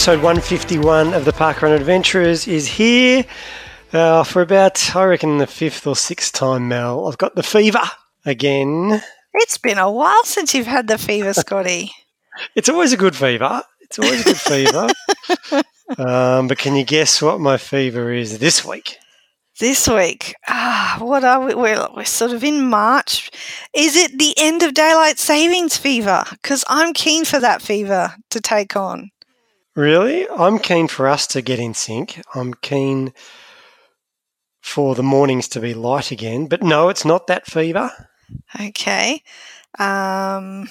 Episode 151 of the Parkrun Adventurers is here uh, for about, I reckon, the fifth or sixth time, Mel. I've got the fever again. It's been a while since you've had the fever, Scotty. It's always a good fever. It's always a good fever. Um, but can you guess what my fever is this week? This week, ah, what are we? We're, we're sort of in March. Is it the end of daylight savings fever? Because I'm keen for that fever to take on. Really? I'm keen for us to get in sync. I'm keen for the mornings to be light again. But no, it's not that fever. Okay. Um,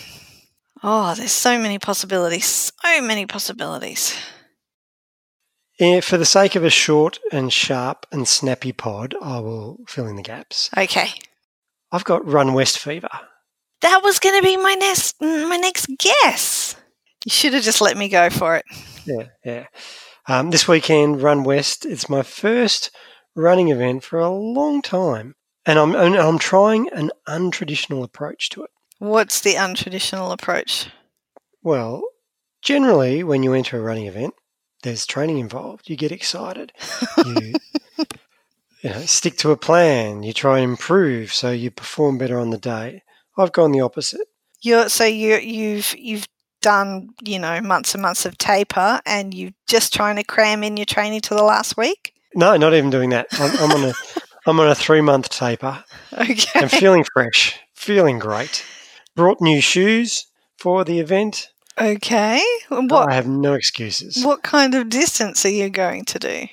oh, there's so many possibilities. So many possibilities. Yeah, for the sake of a short and sharp and snappy pod, I will fill in the gaps. Okay. I've got Run West fever. That was going to be my next my next guess. You should have just let me go for it. Yeah, yeah. Um, this weekend, Run West. It's my first running event for a long time, and I'm and I'm trying an untraditional approach to it. What's the untraditional approach? Well, generally, when you enter a running event, there's training involved. You get excited. You, you know, stick to a plan. You try and improve so you perform better on the day. I've gone the opposite. You're so you you've you've done you know months and months of taper, and you're just trying to cram in your training to the last week. No, not even doing that. I'm, I'm on a I'm on a three month taper. Okay. I'm feeling fresh, feeling great. Brought new shoes for the event. Okay. What I have no excuses. what kind of distance are you going to do?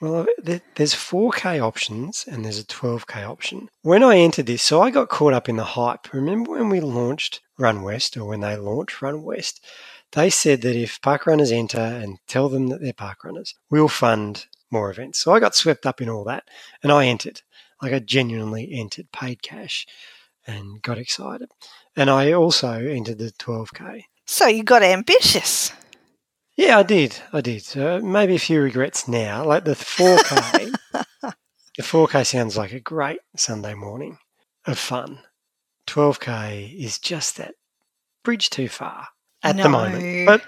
Well, uh, there's 4K options and there's a 12K option. When I entered this, so I got caught up in the hype. Remember when we launched Run West or when they launched Run West? They said that if park runners enter and tell them that they're park runners, we'll fund more events. So I got swept up in all that and I entered. Like I genuinely entered, paid cash and got excited. And I also entered the 12K. So you got ambitious. Yeah, I did. I did. Uh, maybe a few regrets now. Like the 4K. the 4K sounds like a great Sunday morning of fun. 12K is just that bridge too far at the moment. But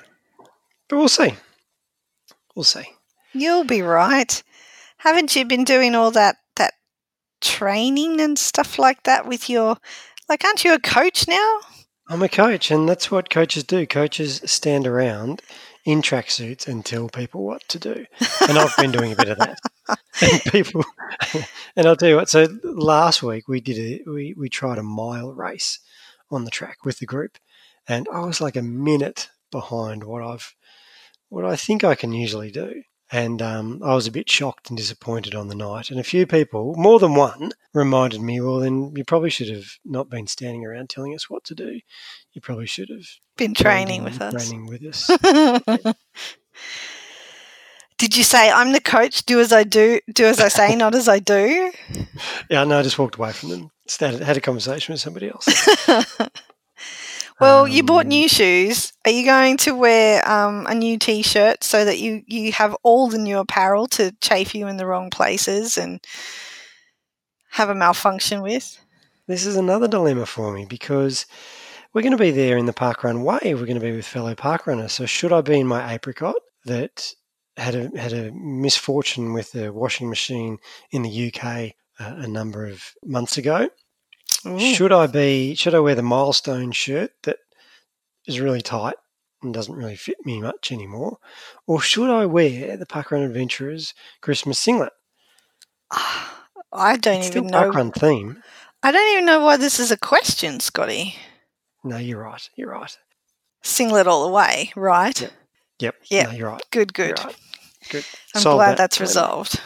but we'll see. We'll see. You'll be right. Haven't you been doing all that that training and stuff like that with your like aren't you a coach now? I'm a coach, and that's what coaches do. Coaches stand around in tracksuits and tell people what to do. And I've been doing a bit of that. And people, and I'll tell you what. So last week we did a we we tried a mile race on the track with the group, and I was like a minute behind what I've what I think I can usually do. And um, I was a bit shocked and disappointed on the night. And a few people, more than one, reminded me, well, then you probably should have not been standing around telling us what to do. You probably should have Been training with us. Training with us. Did you say I'm the coach? Do as I do, do as I say, not as I do. yeah, no, I just walked away from them. Started, had a conversation with somebody else. Well, you bought Um, new shoes. Are you going to wear um, a new T-shirt so that you you have all the new apparel to chafe you in the wrong places and have a malfunction with? This is another dilemma for me because we're going to be there in the parkrun way. We're going to be with fellow parkrunners. So should I be in my apricot that had a had a misfortune with the washing machine in the UK uh, a number of months ago? Ooh. Should I be? Should I wear the milestone shirt that is really tight and doesn't really fit me much anymore, or should I wear the Parkrun Adventurers Christmas singlet? I don't It's even know. parkrun theme. I don't even know why this is a question, Scotty. No, you're right. You're right. Singlet all the way, right? Yep. Yep. Yep. No, you're right. Good, good. right. Good. I'm Solved glad that that's resolved.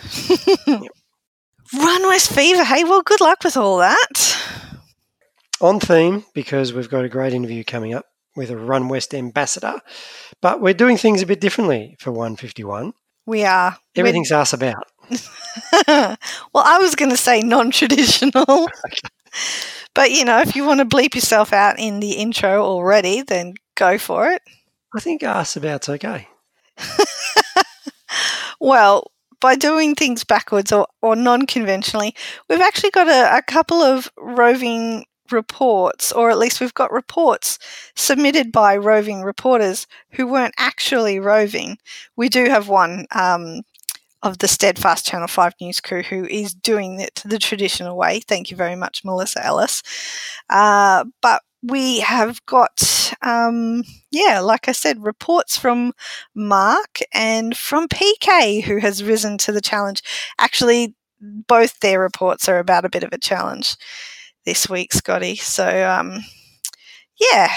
Run West Fever. Hey, well, good luck with all that. On theme because we've got a great interview coming up with a Run West ambassador, but we're doing things a bit differently for 151. We are. Everything's us about. well, I was going to say non traditional. but, you know, if you want to bleep yourself out in the intro already, then go for it. I think us about's okay. Well, by doing things backwards or, or non conventionally, we've actually got a, a couple of roving reports, or at least we've got reports submitted by roving reporters who weren't actually roving. We do have one um, of the steadfast Channel 5 news crew who is doing it the traditional way. Thank you very much, Melissa Ellis. Uh, but we have got, um, yeah, like I said, reports from Mark and from PK, who has risen to the challenge. Actually, both their reports are about a bit of a challenge this week, Scotty. So, um, yeah.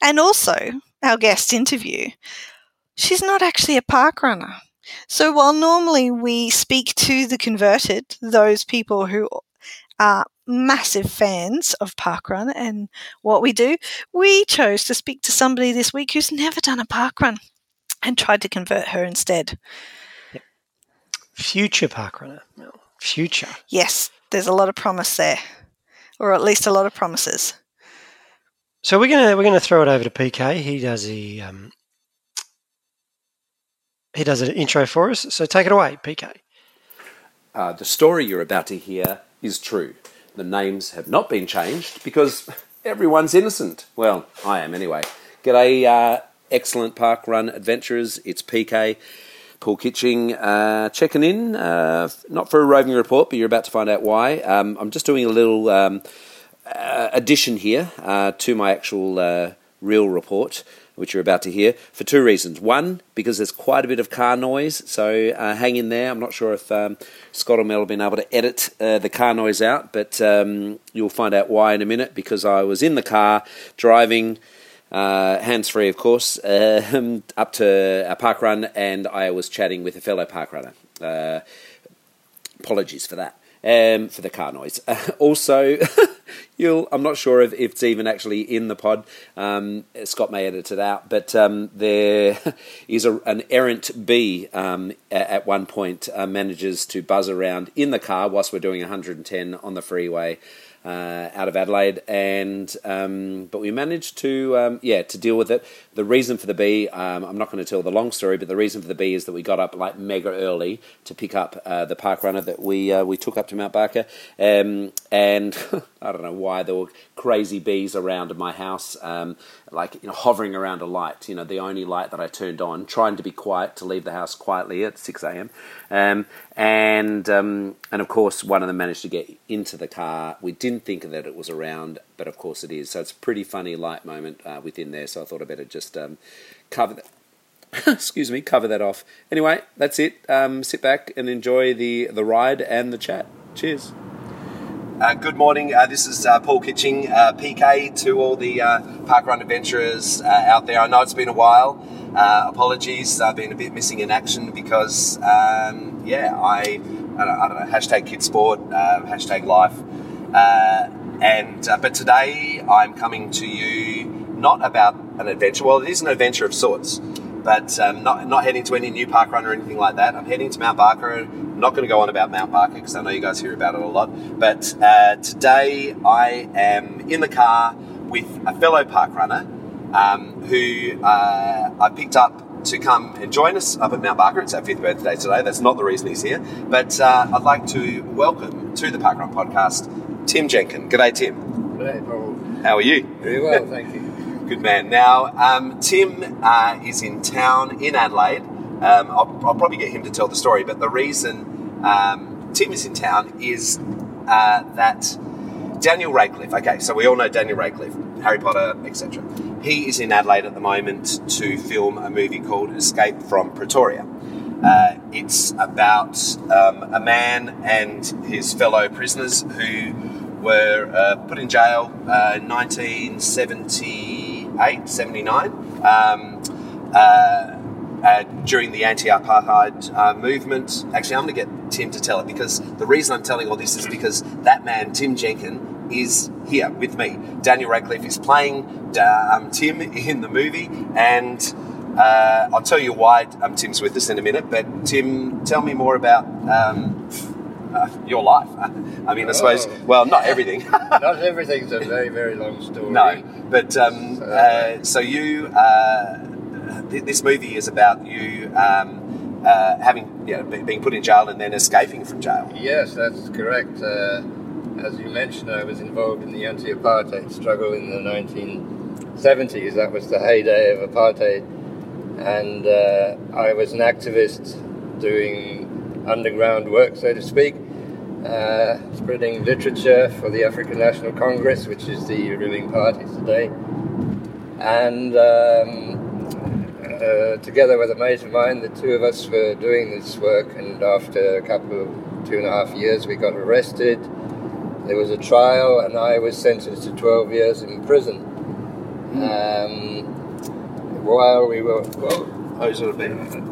And also, our guest interview. She's not actually a park runner. So, while normally we speak to the converted, those people who are massive fans of parkrun and what we do, we chose to speak to somebody this week who's never done a parkrun and tried to convert her instead. Yep. Future parkrunner. Future. Yes, there's a lot of promise there, or at least a lot of promises. So we're gonna we're gonna throw it over to PK. He does the um, he does an intro for us. So take it away, PK. Uh, the story you're about to hear is true. The names have not been changed because everyone's innocent. Well, I am anyway. G'day, uh, excellent park run adventurers. It's PK. Paul Kitching uh, checking in, uh, not for a roving report, but you're about to find out why. Um, I'm just doing a little um, uh, addition here uh, to my actual uh, real report which you're about to hear, for two reasons. One, because there's quite a bit of car noise, so uh, hang in there. I'm not sure if um, Scott or Mel have been able to edit the car noise out, but um, you'll find out why in a minute because I was in the car driving. Uh, hands free, of course, um, up to a park run, and I was chatting with a fellow park runner. Uh, apologies for that um, for the car noise. Uh, also, you'll I'm not sure if, if, it's even actually in the pod. Um, Scott may edit it out, but um, there is a, an errant bee um, at one point uh, manages to buzz around in the car whilst we're doing 110 on the freeway uh, out of Adelaide, and um, but we managed to um, yeah to deal with it. The reason for the bee, um, I'm not going to tell the long story, but the reason for the bee is that we got up like mega early to pick up uh, the park runner that we uh, we took up to Mount Barker, um, and I don't know why there were crazy bees around my house, um, like you know, hovering around a light. You know, the only light that I turned on, trying to be quiet to leave the house quietly at 6 a.m. Um, and um, and of course, one of them managed to get into the car. We didn't think that it was around, but of course it is. So it's a pretty funny light moment uh, within there. So I thought I better just um, cover that. excuse me, cover that off. Anyway, that's it. Um, sit back and enjoy the the ride and the chat. Cheers. Uh, good morning. Uh, this is uh, Paul Kitching, uh, PK, to all the uh, parkrun adventurers uh, out there. I know it's been a while. apologies, I've been a bit missing in action because, um, yeah, I, I don't, I, don't know, hashtag kid sport, hashtag life. and but today I'm coming to you not about an adventure. Well, it is an adventure of sorts but um, not, not heading to any new park run or anything like that. I'm heading to Mount Barker. I'm not going to go on about Mount Barker because I know you guys hear about it a lot. But uh, today I am in the car with a fellow park runner um, who uh, I picked up to come and join us up at Mount Barker. It's our fifth birthday today. That's not the reason he's here. But uh, I'd like to welcome to the Parkrun podcast Tim Jenkin. G'day, Tim. G'day, Paul. How are you? Very well, thank you. Good man. Now, um, Tim uh, is in town in Adelaide. Um, I'll, I'll, probably get him to tell the story, but the reason um, Tim is in town is uh, that Daniel Radcliffe. Okay, so we all know Daniel Radcliffe, Harry Potter, etc. He is in Adelaide at the moment to film a movie called Escape from Pretoria. Uh, it's about um, a man and his fellow prisoners who were uh, put in jail uh, in 1970. 78, 79, um, uh, uh, during the anti apartheid uh, movement. Actually, I'm going to get Tim to tell it because the reason I'm telling all this is because that man, Tim Jenkin, is here with me. Daniel Radcliffe is playing um, Tim in the movie, and uh, I'll tell you why um, Tim's with us in a minute. But Tim, tell me more about um, uh, your life. I mean, I suppose, oh. well, not everything. not everything's a very, very long story. No, but um, so, uh, so you, uh, th- this movie is about you um, uh, having, you know, being put in jail and then escaping from jail. Yes, that's correct. Uh, as you mentioned, I was involved in the anti-apartheid struggle in the 1970s. That was the heyday of apartheid, and uh, I was an activist doing underground work, so to speak, uh, spreading literature for the African National Congress, which is the ruling party today, and. Um, uh, together with a mate of mine, the two of us were doing this work, and after a couple of two and a half years, we got arrested. There was a trial, and I was sentenced to 12 years in prison. Um, while we were. Whoa, Oh, is it a bee?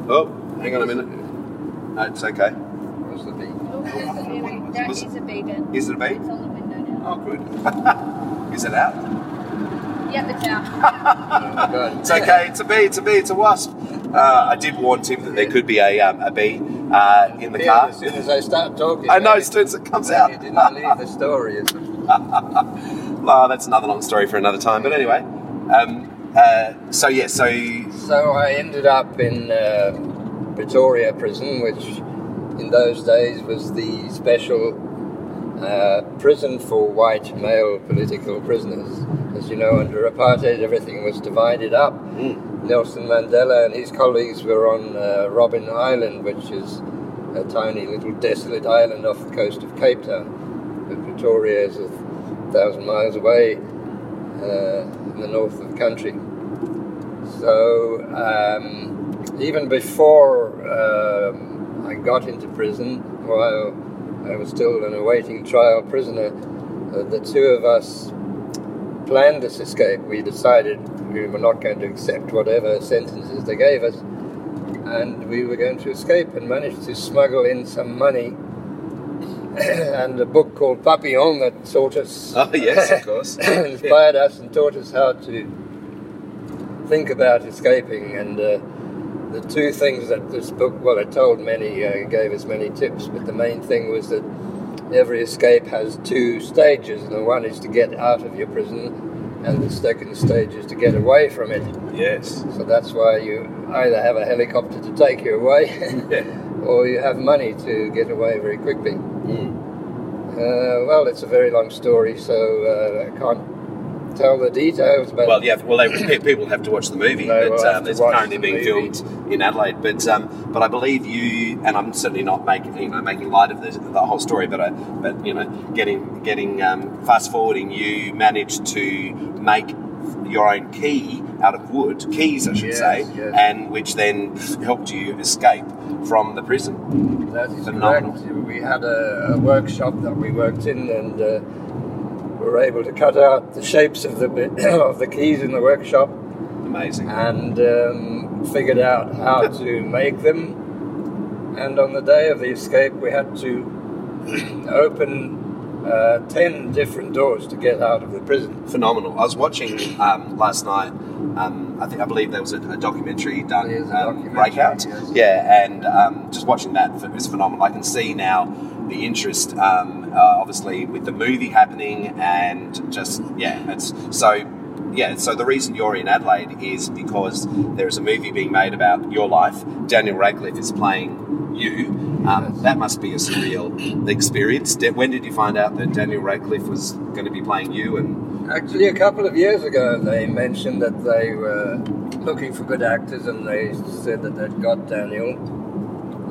Oh, hang on a minute. No, it's okay. Was the? That Was- is a vegan. Is it a bee? It's on the window now. Oh, good. is it out? Yep, it's out. Oh God. It's okay. It's a bee. It's a bee. It's a wasp. Uh, I did warn Tim that there could be a, um, a bee uh, in the Yeah, car. As soon as I start talking, I know. you- As soon as it comes out, you out. didn't believe the story. It's- Oh, that's another long story for another time. But anyway, um, uh, so yeah, so So I ended up in uh, Pretoria prison, which in those days was the special uh, prison for white male political prisoners. As you know, under apartheid, everything was divided up. Nelson Mandela and his colleagues were on uh, Robben Island, which is a tiny little desolate island off the coast of Cape Town. But Pretoria is a thousand miles away uh, in the north of the country. So um, even before um, I got into prison, while I was still an awaiting trial prisoner, uh, the two of us planned this escape. We decided we were not going to accept whatever sentences they gave us, and we were going to escape and managed to smuggle in some money. and a book called Papillon that taught us oh yes, of course. inspired us and taught us how to think about escaping. And uh, the two things that this book, well, it told many, uh, gave us many tips, but the main thing was that every escape has two stages, the one is to get out of your prison, and the second stage is to get away from it. yes. So that's why you either have a helicopter to take you away, or you have money to get away very quickly. Uh, well, it's a very long story, so uh, I can't tell the details. But Well, yeah. Well, they, people have to watch the movie. But, um, it's currently being movie. filmed in Adelaide. But um, but I believe you, and I'm certainly not making you know making light of the, the whole story. But I, but you know, getting getting um, fast forwarding, you managed to make your own key out of wood, keys I should Yes, say, yes. and which then helped you escape from the prison. that is phenomenal. correct. We had a, a workshop that we worked in, and uh, were able to cut out the shapes of the of the keys in the workshop, Amazing. and um, figured out how to make them. And on the day of the escape, we had to open uh, 10 different doors to get out of the prison. phenomenal. I was watching um, last night. Um, I think I believe there was a, a documentary done, um, documentary, Breakout. yes. Yeah, and um, just watching that is phenomenal. I can see now the interest, um, uh, obviously, with the movie happening, and just yeah, it's so. Yeah, so the reason you're in Adelaide is because there is a movie being made about your life. Daniel Radcliffe is playing you. Um, that must be a surreal experience. When did you find out that Daniel Radcliffe was going to be playing you? And Actually, a couple of years ago, they mentioned that they were looking for good actors, and they said that they'd got Daniel,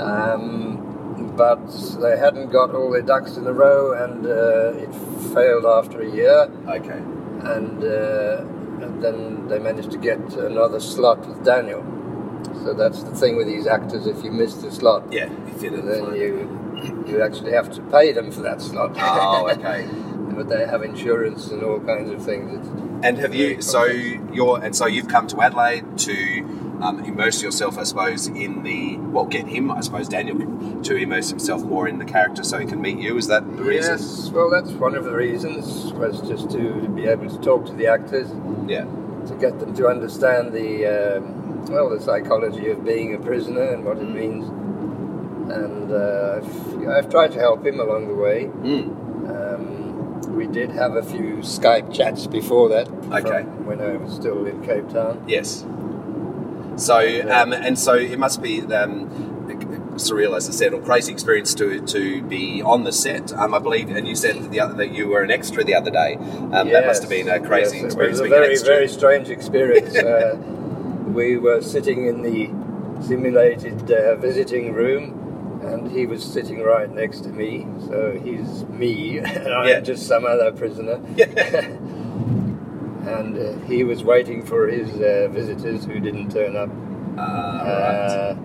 um, but they hadn't got all their ducks in a row, and uh, it failed after a year. okay, And, uh, and then they managed to get another slot with Daniel. So that's the thing with these actors: if you miss the slot, yeah, you fit it. then you you actually have to pay them for that slot. Oh, okay. but they have insurance and all kinds of things. It's- And have you? So you're, and so you've come to Adelaide to um, immerse yourself, I suppose, in the well, get him, I suppose, Daniel, to immerse himself more in the character, so he can meet you. Is that the reason? Yes, well, that's one of the reasons was just to be able to talk to the actors, Yeah. to get them to understand the um, well, the psychology of being a prisoner and what it means. And uh, I've, I've tried to help him along the way. Mm. Um, we did have a few Skype chats before that. Okay. When I was still in Cape Town. Yes. So, um, and so it must be. Um, surreal, as I said, or crazy experience to to be on the set. Um, I believe, and you said the other, that you were an extra the other day. Um, that must have been a crazy yes, experience. It was a very, very strange experience. uh, we were sitting in the simulated uh, visiting room, and he was sitting right next to me. So he's me, and I'm Yeah. just some other prisoner. and uh, he was waiting for his uh, visitors who didn't turn up. Ah, right. Uh,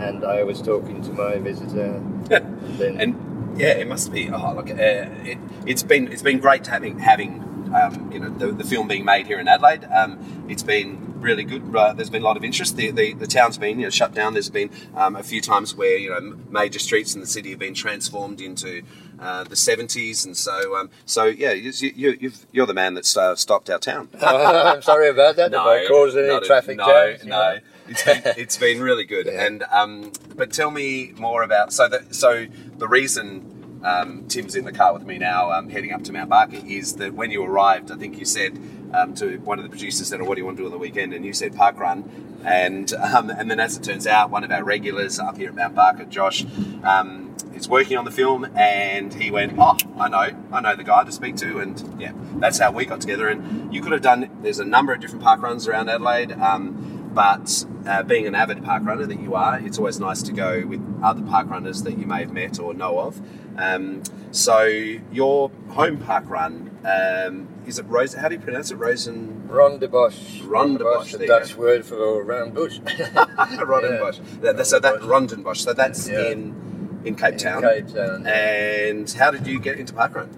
and I was talking to my visitor. then and yeah, it must be. Oh, look, uh, it, it's been it's been great to having having um, you know the, the film being made here in Adelaide. Um, it's been really good. Uh, there's been a lot of interest. The, the, the town's been you know shut down. There's been um, a few times where you know major streets in the city have been transformed into uh, the 70s, and so um, so yeah, you, you, you've, you're the man that's uh, stopped our town. I'm sorry about that. if I caused any not a- traffic no, jams. you No, know. it's been, it's been really good. Yeah. And um, but tell me more about so that so the reason. Um, Tim's in the car with me now, um, heading up to Mount Barker. Is that when you arrived? I think you said um, to one of the producers said, oh, "What do you want to do on the weekend?" And you said park run. And um, and then as it turns out, one of our regulars up here at Mount Barker, Josh, um, is working on the film, and he went, "Oh, I know, I know the guy to speak to," and yeah, that's how we got together. And you could have done. There's a number of different park runs around Adelaide. Um, but uh, being an avid park runner that you are, it's always nice to go with other park runners that you may have met or know of. Um, so your home park run um, is it Rose? How do you pronounce it? Rosen Rondebosch. Rondebosch, the Dutch word for round bush. Rodenbosch. That- So that Rondenbosch. So that's Yeah. in in Cape In Town. Cape Town. And how did you get into parkrun?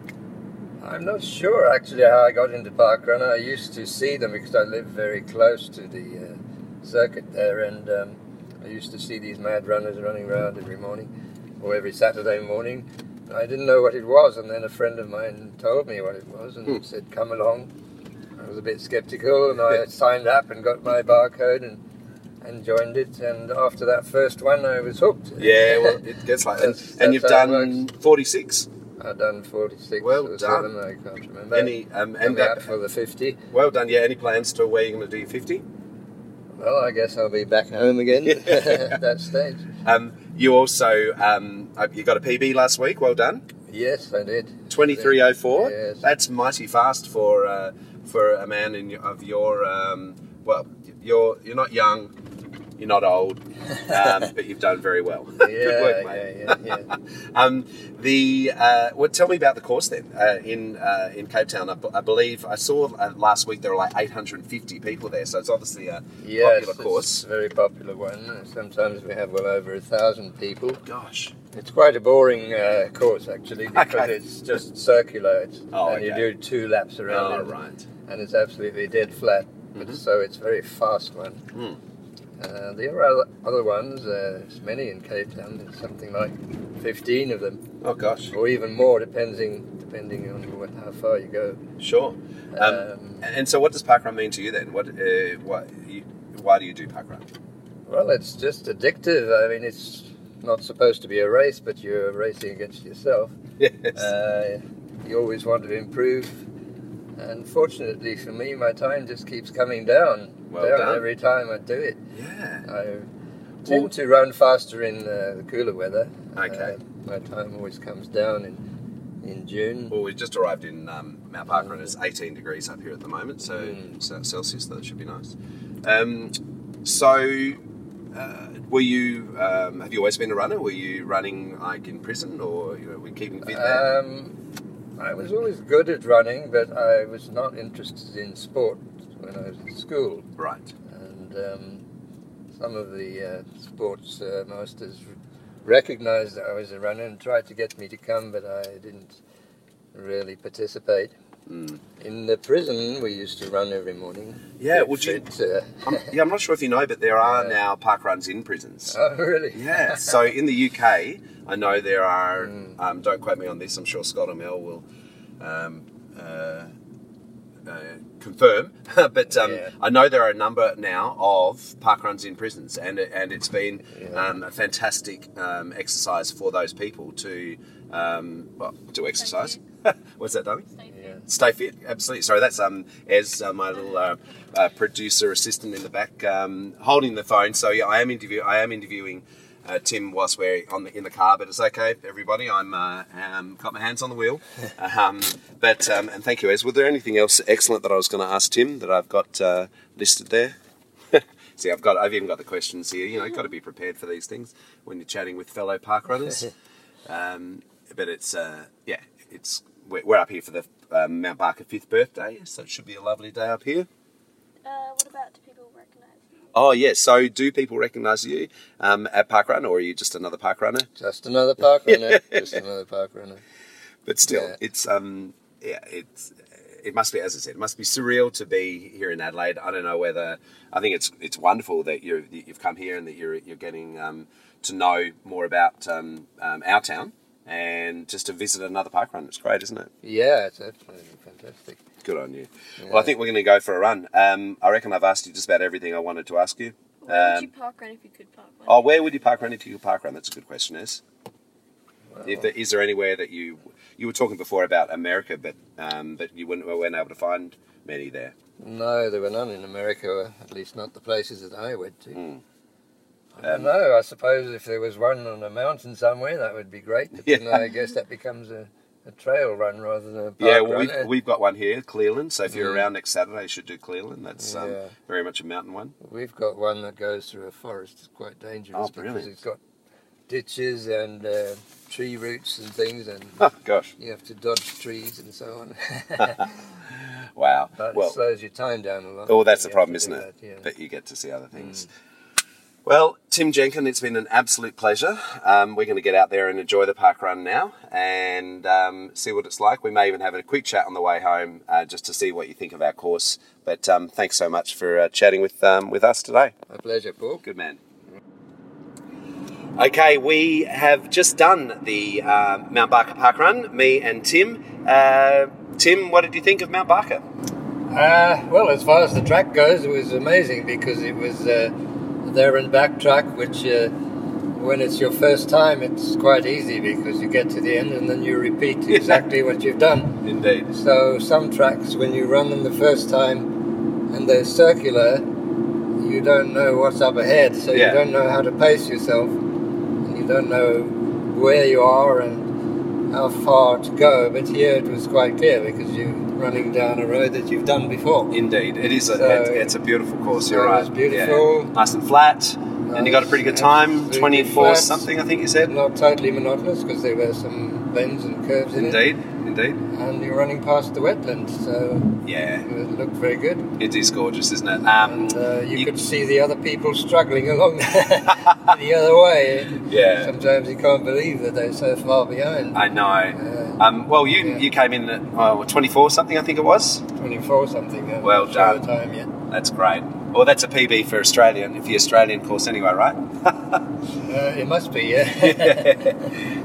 I'm not sure actually how I got into parkrun. I used to see them because I live very close to the uh, circuit there, and um, I used to see these mad runners running around every morning or every Saturday morning. I didn't know what it was, and then a friend of mine told me what it was and Hmm. said, "Come along." I was a bit skeptical, and I signed up and got my barcode and and joined it. And after that first one, I was hooked. Yeah, well, it gets like, and, and you've that's how it done 46. I've done 46 Well or done. 7, I can't remember. Any um, and that, for the 50. well done. Yeah, any plans to where you're going to do 50? Well, I guess I'll be back home again at that stage. Um, you also um, uh, you got a PB last week. Well done. Yes, I did. 2304. Yes. That's mighty fast for uh, for a man in of your um, well, you're you're not young, you're not old, um, but you've done very well. Yeah, Good work, mate. yeah, yeah, yeah. um, the uh, well, tell me about the course then uh, in uh, in Cape Town. I, b- I believe I saw uh, last week there were like 850 people there, so it's obviously a Yes, popular it's course. a very popular one. Sometimes we have well over a thousand people. Gosh, It's quite a boring uh, course actually because Okay. it's just circular. It's, Oh, and you do two laps around oh it, right. and it's absolutely dead flat. But Mhm. so it's a very fast one. Hmm. Uh, there are other- ones. Uh, there's many in Cape Town. There's something like 15 of them. Oh gosh, or even more, depending depending on what, how far you go. sure. Um, Um, and so, what does parkrun mean to you then? What, uh, what, you, why do you do parkrun? well, it's just addictive. I mean, it's not supposed to be a race, but you're racing against yourself. Yes. Uh, you always want to improve. And fortunately for me, my time just keeps coming down, Well done. every time I do it. yeah. I tend to run faster in uh, the cooler weather. Okay. Uh, my time always comes down in in June. Well, we've just arrived in um, Mount Barker and it's 18 degrees up here at the moment, so Mm. Celsius, that should be nice. Um, so, uh, were you? Um, have you always been a runner? Were you running like in prison, or you know, were you keeping fit there? Um, I was always good at running, but I was not interested in sport when I was at school. right. And um, some of the uh, sports uh, masters recognised that I was a runner and tried to get me to come, but I didn't really participate. Mm. In the prison, we used to run every morning. Yeah, would you- uh, I'm, yeah, I'm not sure if you know, but there are Yeah. now park runs in prisons. oh, really? Yeah. So in the UK, I know there are. Mm. Um, don't quote me on this. I'm sure Scott or Mel will um, uh, uh, confirm. but um, Yeah. I know there are a number now of park runs in prisons, and it- and it's been Yeah. um, a fantastic um, exercise for those people to um, well, to exercise. What's that, Dummy? Yeah. Stay fit, absolutely. Sorry, that's um, Ez, uh, my little uh, uh, producer assistant in the back, um, holding the phone. So yeah, I am interview. I am interviewing uh, Tim whilst we're on the, in the car, but it's okay, everybody. I'm uh, um, got my hands on the wheel. Um, but um, and thank you, Ez. Was there anything else excellent that I was going to ask Tim that I've got uh, listed there? See, I've got I've even got the questions here. You know, you've got to be prepared for these things when you're chatting with fellow park runners. Um, but it's uh, yeah, it's we're, we're up here for the um, Mount Barker fifth birthday, so it should be a lovely day up here. Uh, what about do people recognise you? Oh yeah, so do people recognise you um, at park run, or are you just another park runner? Just another park runner. Just another park runner. But still, Yeah. it's um, yeah, it's it must be as I said, it must be surreal to be here in Adelaide. I don't know whether I think it's it's wonderful that you you've come here and that you're you're getting um, to know more about um, um, our town and just to visit another park run. It's great, isn't it? Yeah, it's absolutely fantastic. Good on you. Well, I think we're going to go for a run. Um, I reckon I've asked you just about everything I wanted to ask you. Where Um, would you park run if you could park run? Oh, where would you park run if you could park run? That's a good question, is. If there, is there anywhere that you you were talking before about America, but um, but you weren't, weren't able to find many there? No, there were none in America, at least not the places that I went to. Mm. I don't know. I suppose if there was one on a mountain somewhere, that would be great. But then I guess that becomes a, a trail run rather than a yeah, well, run. we've, we've got one here, Cleland. So if you're Mm. around next Saturday, you should do Cleland. That's um, Yeah. very much a mountain one. We've got one that goes through a forest. It's quite dangerous Oh, because brilliant. it's got ditches and uh, tree roots and things, and Oh gosh, you have to dodge trees and so on. wow. but well, it slows your time down a lot. Oh, that's the problem, isn't it? that, yeah. That you get to see other things. Well, Tim Jenkin, it's been an absolute pleasure. Um, we're going to get out there and enjoy the park run now and um, see what it's like. We may even have a quick chat on the way home uh, just to see what you think of our course. But um, thanks so much for uh, chatting with um, with us today. My pleasure, Paul. Good man. Okay, we have just done the uh, Mount Barker Park Run, me and Tim. Uh, Tim, what did you think of Mount Barker? Uh, well, as far as the track goes, it was amazing because it was uh, there and back track, which uh, when it's your first time, it's quite easy because you get to the end and then you repeat exactly what you've done. Indeed. So some tracks, when you run them the first time and they're circular, you don't know what's up ahead, so Yeah. you don't know how to pace yourself, and you don't know where you are and how far to go. But here it was quite clear because you're running down a road that you've done before. Indeed, it is. A, So- it- it's a beautiful course. You're right. beautiful. Yeah. Nice and flat, and you got a pretty good time. Twenty-four flat. something, I think you said. Not totally monotonous because there were some bends and curves in Indeed, indeed. and you're running past the wetland, so Yeah, it looked very good. it is gorgeous, isn't it? Um, And uh, you, you- could see the other people struggling along the other way. Yeah. Sometimes you can't believe that they're so far behind. I know. Uh, Um, well, you Yeah. you came in at uh, twenty-four something, I think it was. 24 something. Well done. Time yet. That's great. Well, that's a PB for Australian, if the Australian course anyway, right? Uh, it must be, yeah.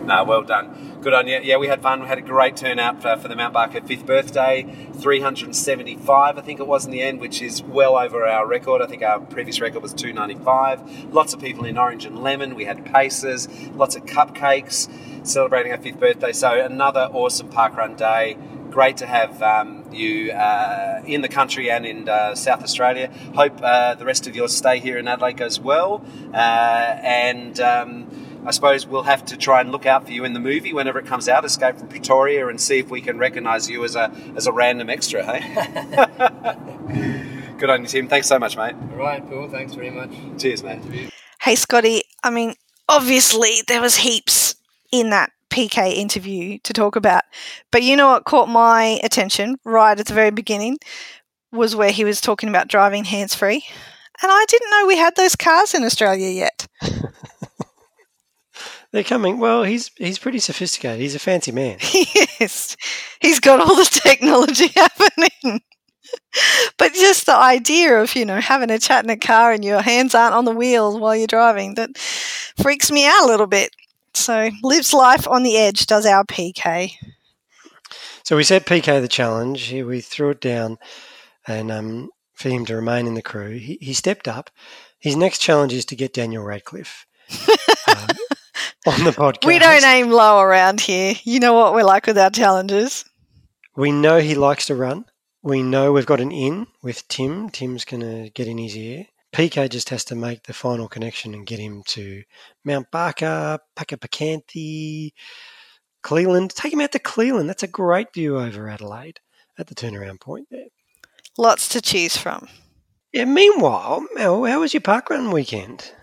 no, well done. Good on you. Yeah, we had fun. We had a great turnout for, for the Mount Barker fifth birthday. 375, I think it was in the end, which is well over our record. I think our previous record was 295. Lots of people in orange and lemon. We had paces, lots of cupcakes celebrating our fifth birthday. So another awesome parkrun day. Great to have um, you uh, in the country and in uh, South Australia. Hope uh, the rest of your stay here in Adelaide goes well. Uh, and um, I suppose we'll have to try and look out for you in the movie whenever it comes out, Escape from Pretoria, and see if we can recognise you as a as a random extra. Hey. Good on you, Tim. Thanks so much, mate. All right, Paul, thanks very much. Cheers, mate. Hey, Scotty, I mean, obviously there was heaps in that PK interview to talk about. But you know what caught my attention right at the very beginning was where he was talking about driving hands free. And I didn't know we had those cars in Australia yet. They're coming. Well, he's he's pretty sophisticated. He's a fancy man. yes, he's got all the technology happening. but just the idea of, you know, having a chat in a car and your hands aren't on the wheels while you're driving, that freaks me out a little bit. So lives life on the edge, does our PK. So we set PK the challenge. We threw it down, and um, for him to remain in the crew, he, he stepped up. His next challenge is to get Daniel Radcliffe uh, on the podcast. We don't aim low around here. You know what we're like with our challenges. We know he likes to run. We know we've got an in with Tim. Tim's going to get in his ear. PK just has to make the final connection and get him to Mount Barker, Pakapakanthi, Cleland. Take him out to Cleland. That's a great view over Adelaide at the turnaround point there. Lots to choose from. Yeah, meanwhile, Mel, how was your parkrun weekend?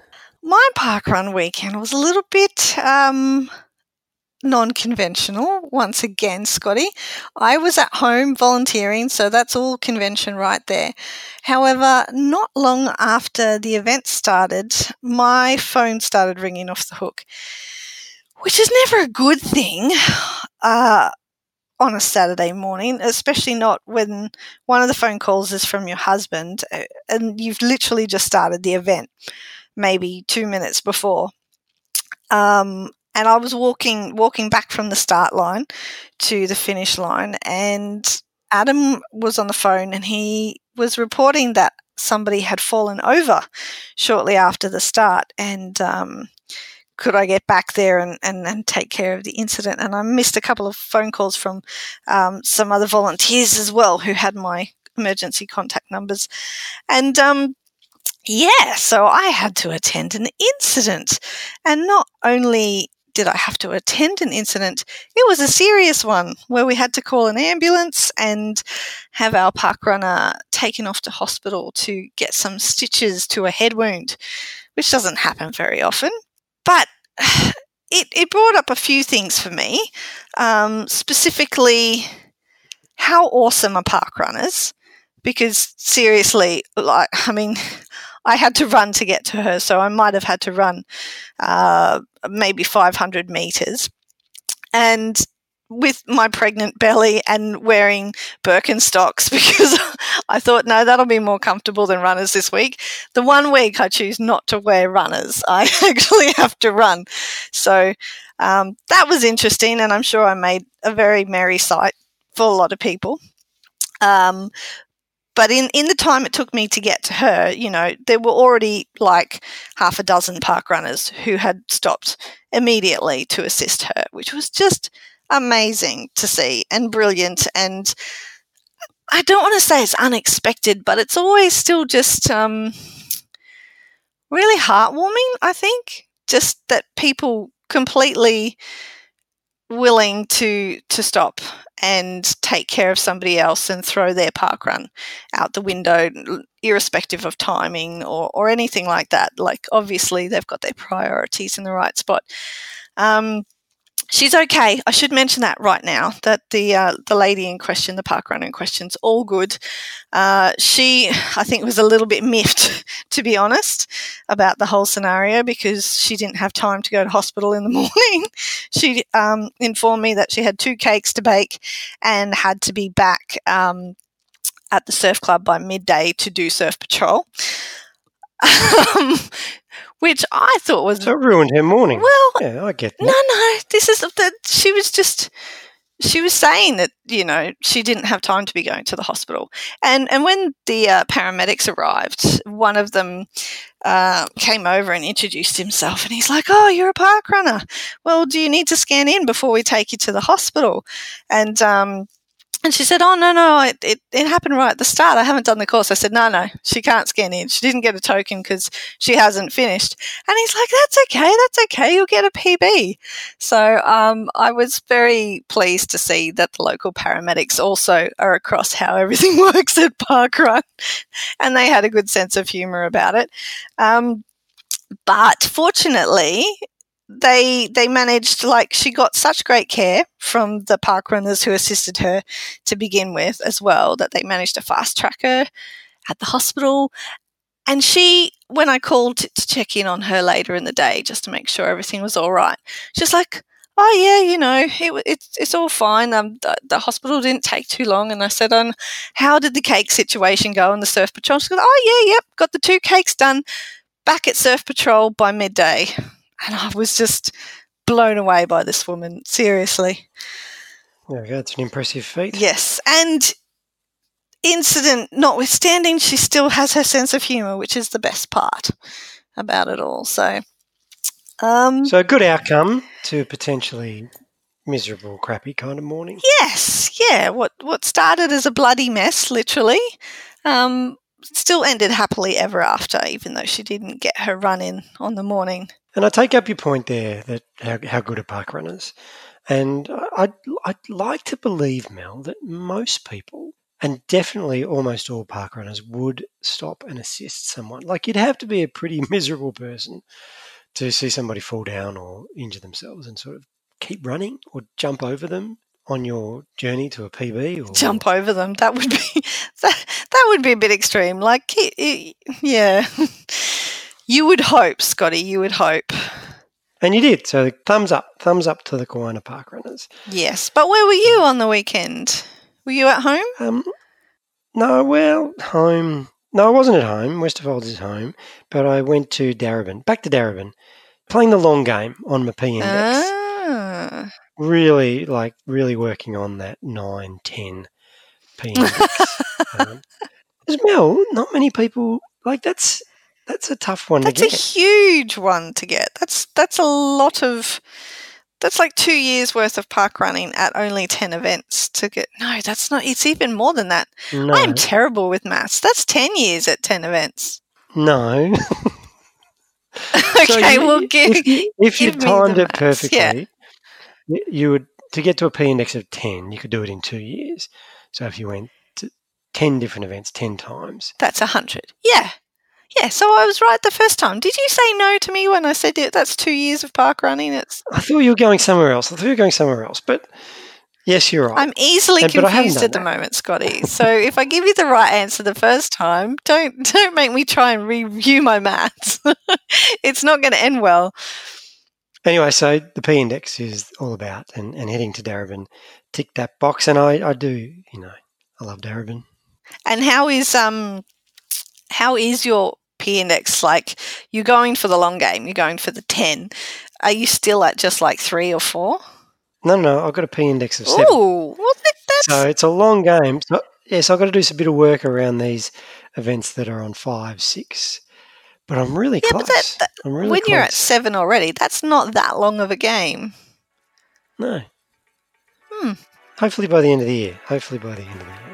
My parkrun weekend was a little bit um, non conventional once again, Scotty. I was at home volunteering, so that's all convention right there. However, not long after the event started, my phone started ringing off the hook, which is never a good thing. Uh, on a Saturday morning, especially not when one of the phone calls is from your husband uh, and you've literally just started the event, maybe two minutes before. Um, and I was walking walking back from the start line to the finish line, and Adam was on the phone, and he was reporting that somebody had fallen over shortly after the start, and um, could I get back there and, and, and, take care of the incident? And I missed a couple of phone calls from um, some other volunteers as well who had my emergency contact numbers. And um, yeah, so I had to attend an incident. And not only did I have to attend an incident? It was a serious one where we had to call an ambulance and have our park runner taken off to hospital to get some stitches to a head wound, which doesn't happen very often. But it, it brought up a few things for me, um, specifically how awesome are park runners? Because seriously, like, I mean, I had to run to get to her, so I might have had to run uh, maybe 500 meters. And with my pregnant belly and wearing Birkenstocks because I thought, no, that'll be more comfortable than runners this week. The one week I choose not to wear runners, I actually have to run. So um, that was interesting, and I'm sure I made a very merry sight for a lot of people. Um, but in, in the time it took me to get to her, you know, there were already like half a dozen park runners who had stopped immediately to assist her, which was just amazing to see and brilliant. And I don't want to say it's unexpected, but it's always still just um, really heartwarming, I think. Just that people completely willing to to stop and take care of somebody else and throw their park run out the window irrespective of timing or, or anything like that. Like obviously they've got their priorities in the right spot. Um, she's okay. I should mention that right now that the uh, the lady in question, the park runner in question's all good. Uh, she, I think, was a little bit miffed, to be honest, about the whole scenario because she didn't have time to go to hospital in the morning. she um, informed me that she had two cakes to bake and had to be back um, at the surf club by midday to do surf patrol. Which I thought was so ruined her morning. Well, yeah, I get that. No, no, this is that she was just she was saying that you know she didn't have time to be going to the hospital, and and when the uh, paramedics arrived, one of them uh, came over and introduced himself, and he's like, "Oh, you're a park runner. Well, do you need to scan in before we take you to the hospital?" And um, and she said, Oh, no, no, it, it, it, happened right at the start. I haven't done the course. I said, No, no, she can't scan in. She didn't get a token because she hasn't finished. And he's like, That's okay. That's okay. You'll get a PB. So um, I was very pleased to see that the local paramedics also are across how everything works at Parkrun. And they had a good sense of humour about it. Um, but fortunately, they they managed like she got such great care from the park runners who assisted her to begin with as well that they managed to fast track her at the hospital. And she when i called to, to check in on her later in the day just to make sure everything was all right she's like oh yeah you know it, it's, it's all fine. Um, the, the, hospital didn't take too long. And i said um, how did the cake situation go in the surf patrol? She goes oh yeah yep got the two cakes done back at surf patrol by midday and I was just blown away by this woman. Seriously. There we go. It's an impressive feat. Yes, and incident notwithstanding, she still has her sense of humour, which is the best part about it all. So, um, so a good outcome to a potentially miserable, crappy kind of morning. Yes, yeah. What what started as a bloody mess, literally, um, still ended happily ever after, even though she didn't get her run in on the morning. And I take up your point there that how, how good are park runners. And I'd, I'd like to believe, Mel, that most people, and definitely almost all park runners, would stop and assist someone. Like you'd have to be a pretty miserable person to see somebody fall down or injure themselves and sort of keep running or jump over them on your journey to a PB or Jump over them. That would be that, that would be a bit extreme. Like, yeah, you would hope, Scotty. You would hope. And you did. So thumbs up, thumbs up to the Kiwana Park runners. Yes, but where were you on the weekend? Were you at home? Um, no, well, home. No, I wasn't at home. Westerfolds is home, but I went to Darebin, back to Darebin, playing the long game on my P index. Ah. Really, like, really working on that 9, 10 P index. um, 'cause Mel, not many people, like, that's that's a tough one That's a huge one to get. That's that's a lot of. That's like two years worth of park running at only ten events to get. No, that's not. It's even more than that. no, I'm terrible with maths. That's ten years at ten events. no. okay, So you- we'll give. if you, if you give timed it maths, yeah. perfectly, y- you would to get to a p index of ten. You could do it in two years. So if you went to ten different events ten times, That's a hundred. Yeah, yeah. So I was right the first time. Did you say no to me when I said it, that's two years of park running? It's. I thought you were going somewhere else. I thought you were going somewhere else. But yes, you're right. I'm easily Yeah, but I haven't confused at the that. moment, Scotty. So if I give you the right answer the first time, don't don't make me try and review my maths. it's not going to end well. anyway, so the p index is all about and, and heading to Darebin, tick that box, and I, I do. You know, I love Darebin. And how is um how is your P index like? You're going for the long game. You're going for the ten. Are you still at just like three or four? No, no, I've got a p index of seven. Oh, well, that, that's So it's a long game. So, yeah, so I've got to do some bit of work around these events that are on five, six. But I'm really Yeah, close. but that- that- really when close. you're at seven already. That's not that long of a game. no. Hmm. Hopefully by the end of the year. Hopefully by the end of the year.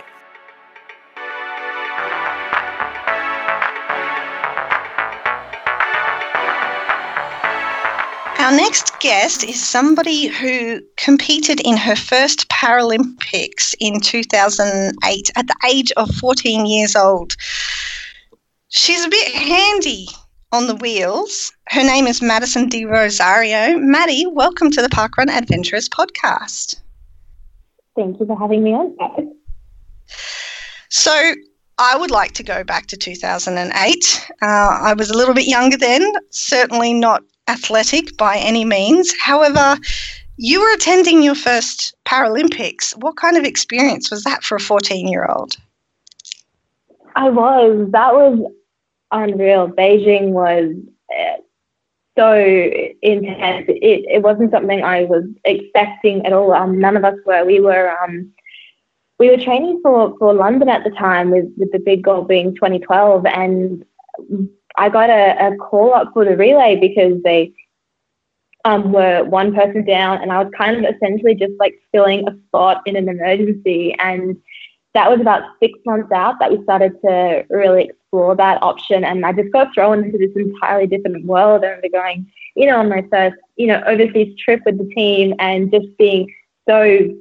Our next guest is somebody who competed in her first Paralympics in 2008 at the age of 14 years old. She's a bit handy on the wheels. Her name is Madison de Rozario. Maddie, welcome to the Parkrun Adventurers podcast. Thank you for having me on, guys. So, I would like to go back to 2008. Uh, I was a little bit younger then, certainly not athletic by any means. However, you were attending your first Paralympics. What kind of experience was that for a 14 year old? I was. That was unreal. Beijing was uh, so intense. It, it wasn't something I was expecting at all. Um, none of us were. We were um, we were training for, for London at the time with, with the big goal being 2012 and I got a, a call up for the relay because they um, were one person down and I was kind of essentially just like filling a spot in an emergency. And that was about six months out that we started to really explore that option. And I just got thrown into this entirely different world and we're going, you know, on my first, you know, overseas trip with the team and just being so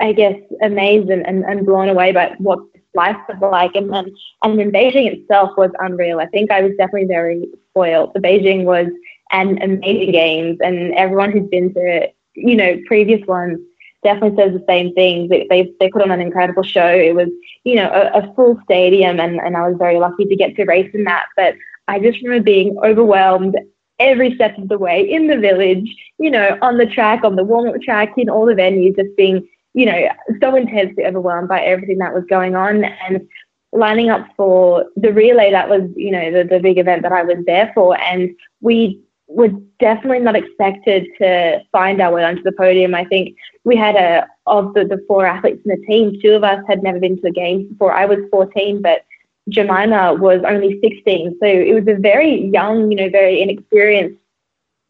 I guess amazed and, and, and blown away by what life was like and then and then Beijing itself was unreal. I think I was definitely very spoiled. The Beijing was an amazing games and everyone who's been to, you know, previous ones definitely says the same thing. They, they, they put on an incredible show. It was, you know, a, a full stadium and, and I was very lucky to get to race in that. But I just remember being overwhelmed every step of the way in the village, you know, on the track, on the warm-up track, in all the venues, just being, you know, so intensely overwhelmed by everything that was going on and lining up for the relay that was, you know, the, the big event that I was there for. And we were definitely not expected to find our way onto the podium. I think we had a of the, the four athletes in the team, two of us had never been to a games before. I was 14, but Jemima was only 16. So it was a very young, you know, very inexperienced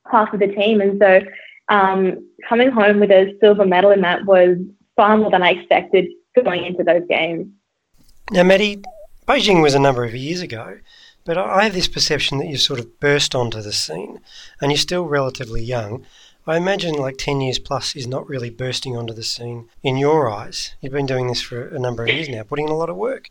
half of the team. And so um, coming home with a silver medal in that was far more than I expected going into those games. Now, Maddie, Beijing was a number of years ago, but I have this perception that you sort of burst onto the scene and you're still relatively young. I imagine like 10 years plus is not really bursting onto the scene in your eyes. You've been doing this for a number of years now, putting in a lot of work.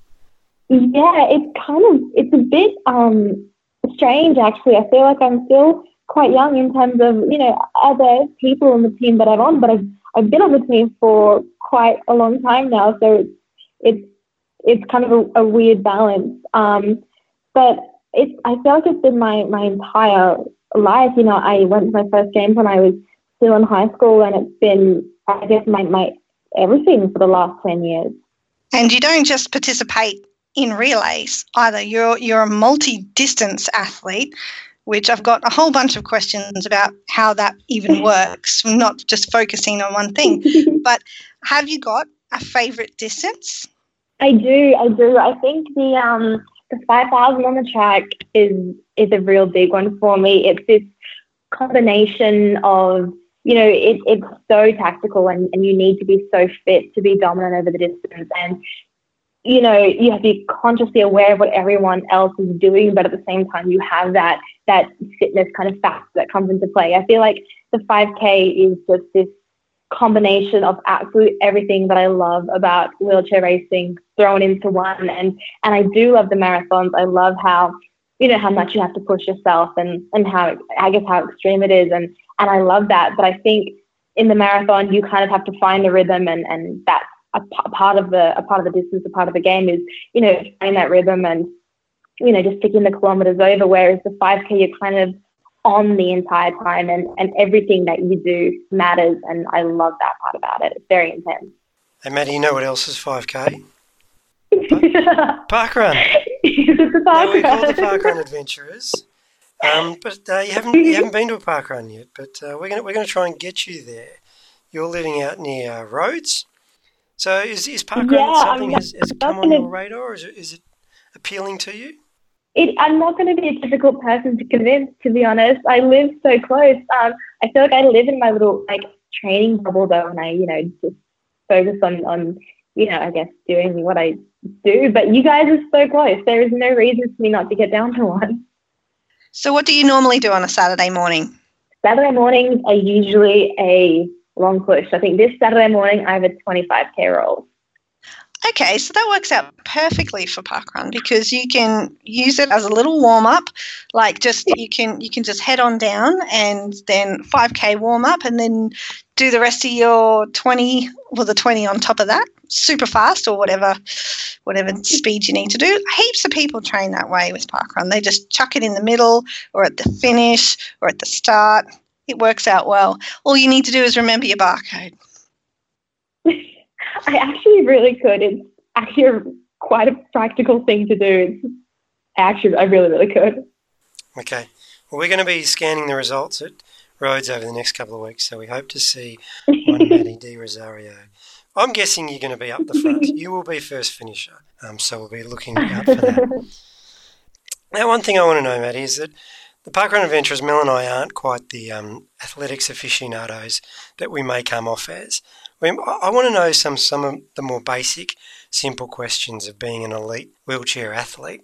Yeah, it's kind of it's a bit um strange actually. I feel like I'm still quite young in terms of you know other people on the team that I'm on, but I've I've been on the team for quite a long time now, so it's it's kind of a, a weird balance. Um, but it's I feel like it's been my my entire life. You know, I went to my first games when I was still in high school, and it's been I guess my my everything for the last ten years. And you don't just participate in relays either. You're you're a multi-distance athlete, which I've got a whole bunch of questions about how that even works. Not just focusing on one thing, but have you got a favorite distance? I do, I do. I think the um the five thousand on the track is is a real big one for me. It's this combination of you know, it, it's so tactical and, and you need to be so fit to be dominant over the distance. And you know, you have to be consciously aware of what everyone else is doing, but at the same time, you have that that fitness kind of factor that comes into play. I feel like the 5K is just this combination of absolute everything that I love about wheelchair racing thrown into one. And and I do love the marathons. I love how you know how much you have to push yourself and and how I guess how extreme it is. And and I love that. But I think in the marathon, you kind of have to find the rhythm, and and that's a, p- part of the a part of the distance, a part of the game is you know finding that rhythm and you know just ticking the kilometers over. Whereas the 5k, you're kind of on the entire time, and and everything that you do matters. And I love that part about it. It's very intense. Hey, Maddie, you know what else is 5k? Park run. the park Now, we call the park run adventurers. Um, but uh, you haven't you haven't been to a park run yet. But uh, we're gonna we're gonna try and get you there. You're living out near uh, Rhodes, so is is park Yeah, run something I'm has, has come on gonna- your radar, or is it is it appealing to you? It, I'm not going to be a difficult person to convince, to be honest. I live so close. Um, I feel like I live in my little like training bubble though, and I, you know, just focus on on you know, I guess doing what I do. But you guys are so close. There is no reason for me not to get down to one. So, what do you normally do on a Saturday morning? Saturday mornings are usually a long push. I think this Saturday morning I have a 25k roll. Okay, so that works out perfectly for parkrun because you can use it as a little warm up. Like just you can you can just head on down and then 5k warm up and then do the rest of your 20 well the 20 on top of that super fast or whatever whatever speed you need to do. Heaps of people train that way with parkrun. They just chuck it in the middle or at the finish or at the start. It works out well. All you need to do is remember your barcode. I actually really could. It's actually quite a practical thing to do. It's actually, I really, really could. Okay. Well, we're going to be scanning the results at Rhodes over the next couple of weeks, so we hope to see one Maddie de Rozario. I'm guessing you're going to be up the front. You will be first finisher, um, so we'll be looking out for that. Now, one thing I want to know, Maddie, is that the Parkrun Adventurers, Mel and I aren't quite the um, athletics aficionados that we may come off as. I I want to know some, some of the more basic, simple questions of being an elite wheelchair athlete.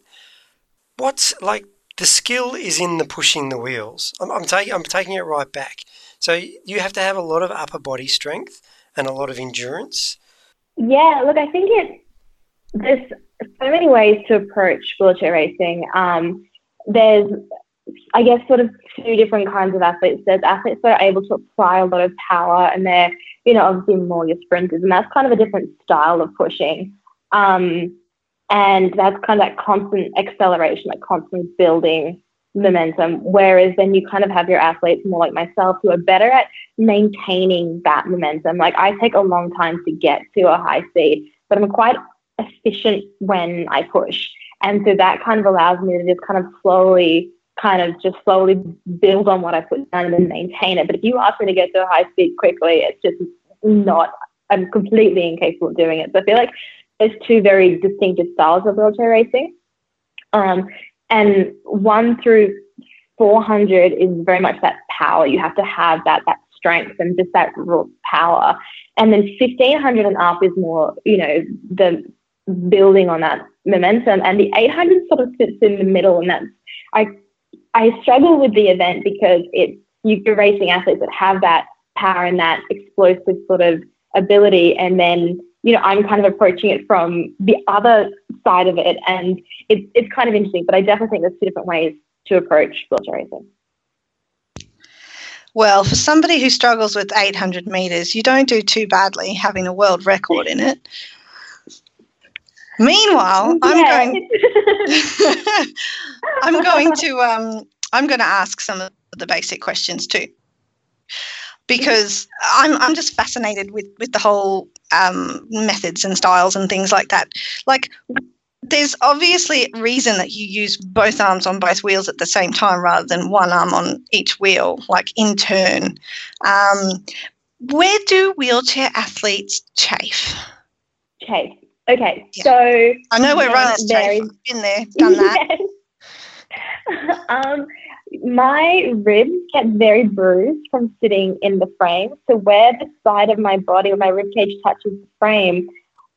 What's like the skill is in the pushing the wheels. I'm, I'm taking I'm taking it right back. So you have to have a lot of upper body strength and a lot of endurance. Yeah, look, I think there's so many ways to approach wheelchair racing. Um, there's, I guess, sort of two different kinds of athletes. There's athletes that are able to apply a lot of power, and they're, you know, obviously more your sprinters, and that's kind of a different style of pushing. Um, and that's kind of that constant acceleration, like constantly building momentum. Whereas then you kind of have your athletes more like myself who are better at maintaining that momentum. Like I take a long time to get to a high speed, but I'm quite efficient when I push. And so that kind of allows me to just kind of slowly, kind of just slowly build on what I put down and then maintain it. But if you ask me to get to a high speed quickly, it's just not, I'm completely incapable of doing it. So I feel like there's two very distinctive styles of wheelchair racing. Um, and one through 400 is very much that power. You have to have that, that strength and just that raw power. And then 1500 and up is more, you know, the building on that momentum. And the 800 sort of sits in the middle, and that's I I struggle with the event because it's you're racing athletes that have that power and that explosive sort of ability, and then you know I'm kind of approaching it from the other side of it, and it's it's kind of interesting. But I definitely think there's two different ways to approach wheelchair racing. Well, for somebody who struggles with 800 meters, you don't do too badly having a world record in it. Meanwhile, I'm going. I'm going to. Um, I'm going to ask some of the basic questions too, because I'm I'm just fascinated with with the whole um, methods and styles and things like that. Like, there's obviously a reason that you use both arms on both wheels at the same time rather than one arm on each wheel, like in turn. Um, where do wheelchair athletes chafe? Chase. Okay, Yeah. so I know we're chafe. I've been there, done that. Yes. um, my ribs get very bruised from sitting in the frame. So where the side of my body or my rib cage touches the frame,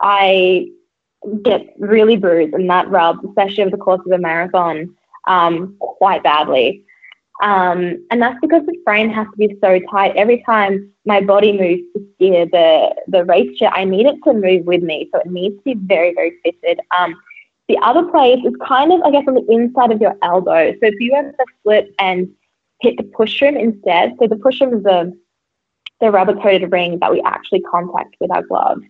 I get really bruised, and that rubs, especially over the course of a marathon, um, quite badly. Um, and that's because the frame has to be so tight. Every time my body moves to steer the the race chair, I need it to move with me. So it needs to be very, very fitted. Um, the other place is kind of, I guess, on the inside of your elbow. So if you ever flip and hit the push instead, so the push is the, the rubber coated ring that we actually contact with our glove.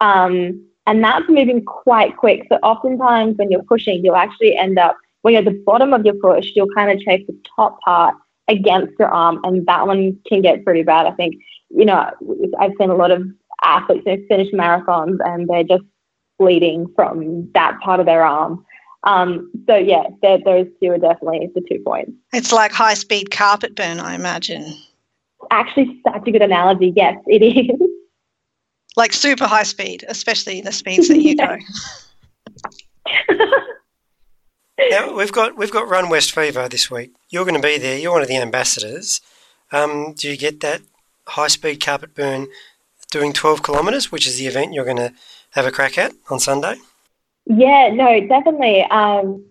Um, and that's moving quite quick. So oftentimes when you're pushing, you'll actually end up, when you're at the bottom of your push, you'll kind of chase the top part against your arm. And that one can get pretty bad. I think, you know, I've seen a lot of athletes who finish marathons and they're just bleeding from that part of their arm. Um, so yeah, those two are definitely the two points. It's like high speed carpet burn, I imagine. Actually, such a good analogy. Yes, it is. Like super high speed, especially the speeds that you go. Now we've got we've got Run West Fever this week. You're going to be there. You're one of the ambassadors. Um, do you get that high speed carpet burn doing 12 kilometres, which is the event you're going to have a crack at on Sunday? Yeah, no, definitely. Um,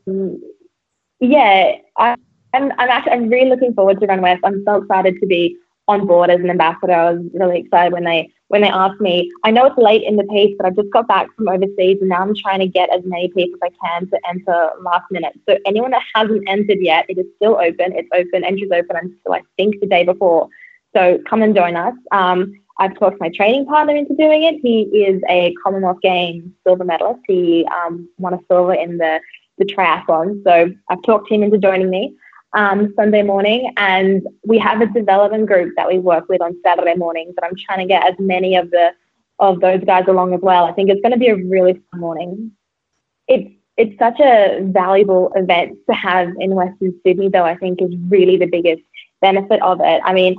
yeah, I, I'm, I'm actually I'm really looking forward to Run West. I'm so excited to be on board as an ambassador. I was really excited when they when they asked me. I know it's late in the piece, but I've just got back from overseas and now I'm trying to get as many people as I can to enter last minute. So anyone that hasn't entered yet, it is still open. It's open. Entries open until I think the day before. So come and join us. Um, I've talked my training partner into doing it. He is a Commonwealth Games silver medalist. He um, won a silver in the, the triathlon. So I've talked him into joining me um, Sunday morning. And we have a development group that we work with on Saturday mornings. And I'm trying to get as many of the of those guys along as well. I think it's going to be a really fun morning. It's it's such a valuable event to have in Western Sydney, though. I think is really the biggest benefit of it. I mean,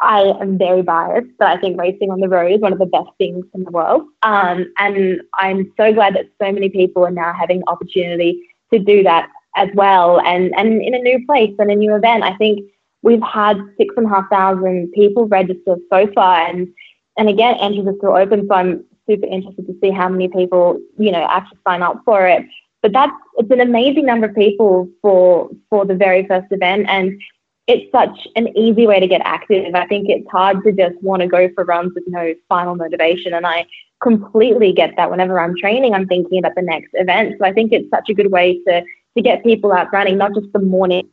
I am very biased, but I think racing on the road is one of the best things in the world. Um, and I'm so glad that so many people are now having opportunity to do that as well and, and in a new place and a new event. I think we've had six and a half thousand people register so far and and again entries are still open so I'm super interested to see how many people, you know, actually sign up for it. But that's it's an amazing number of people for for the very first event and it's such an easy way to get active. I think it's hard to just want to go for runs with no final motivation. And I completely get that whenever I'm training, I'm thinking about the next event. So I think it's such a good way to, to get people out running, not just the morning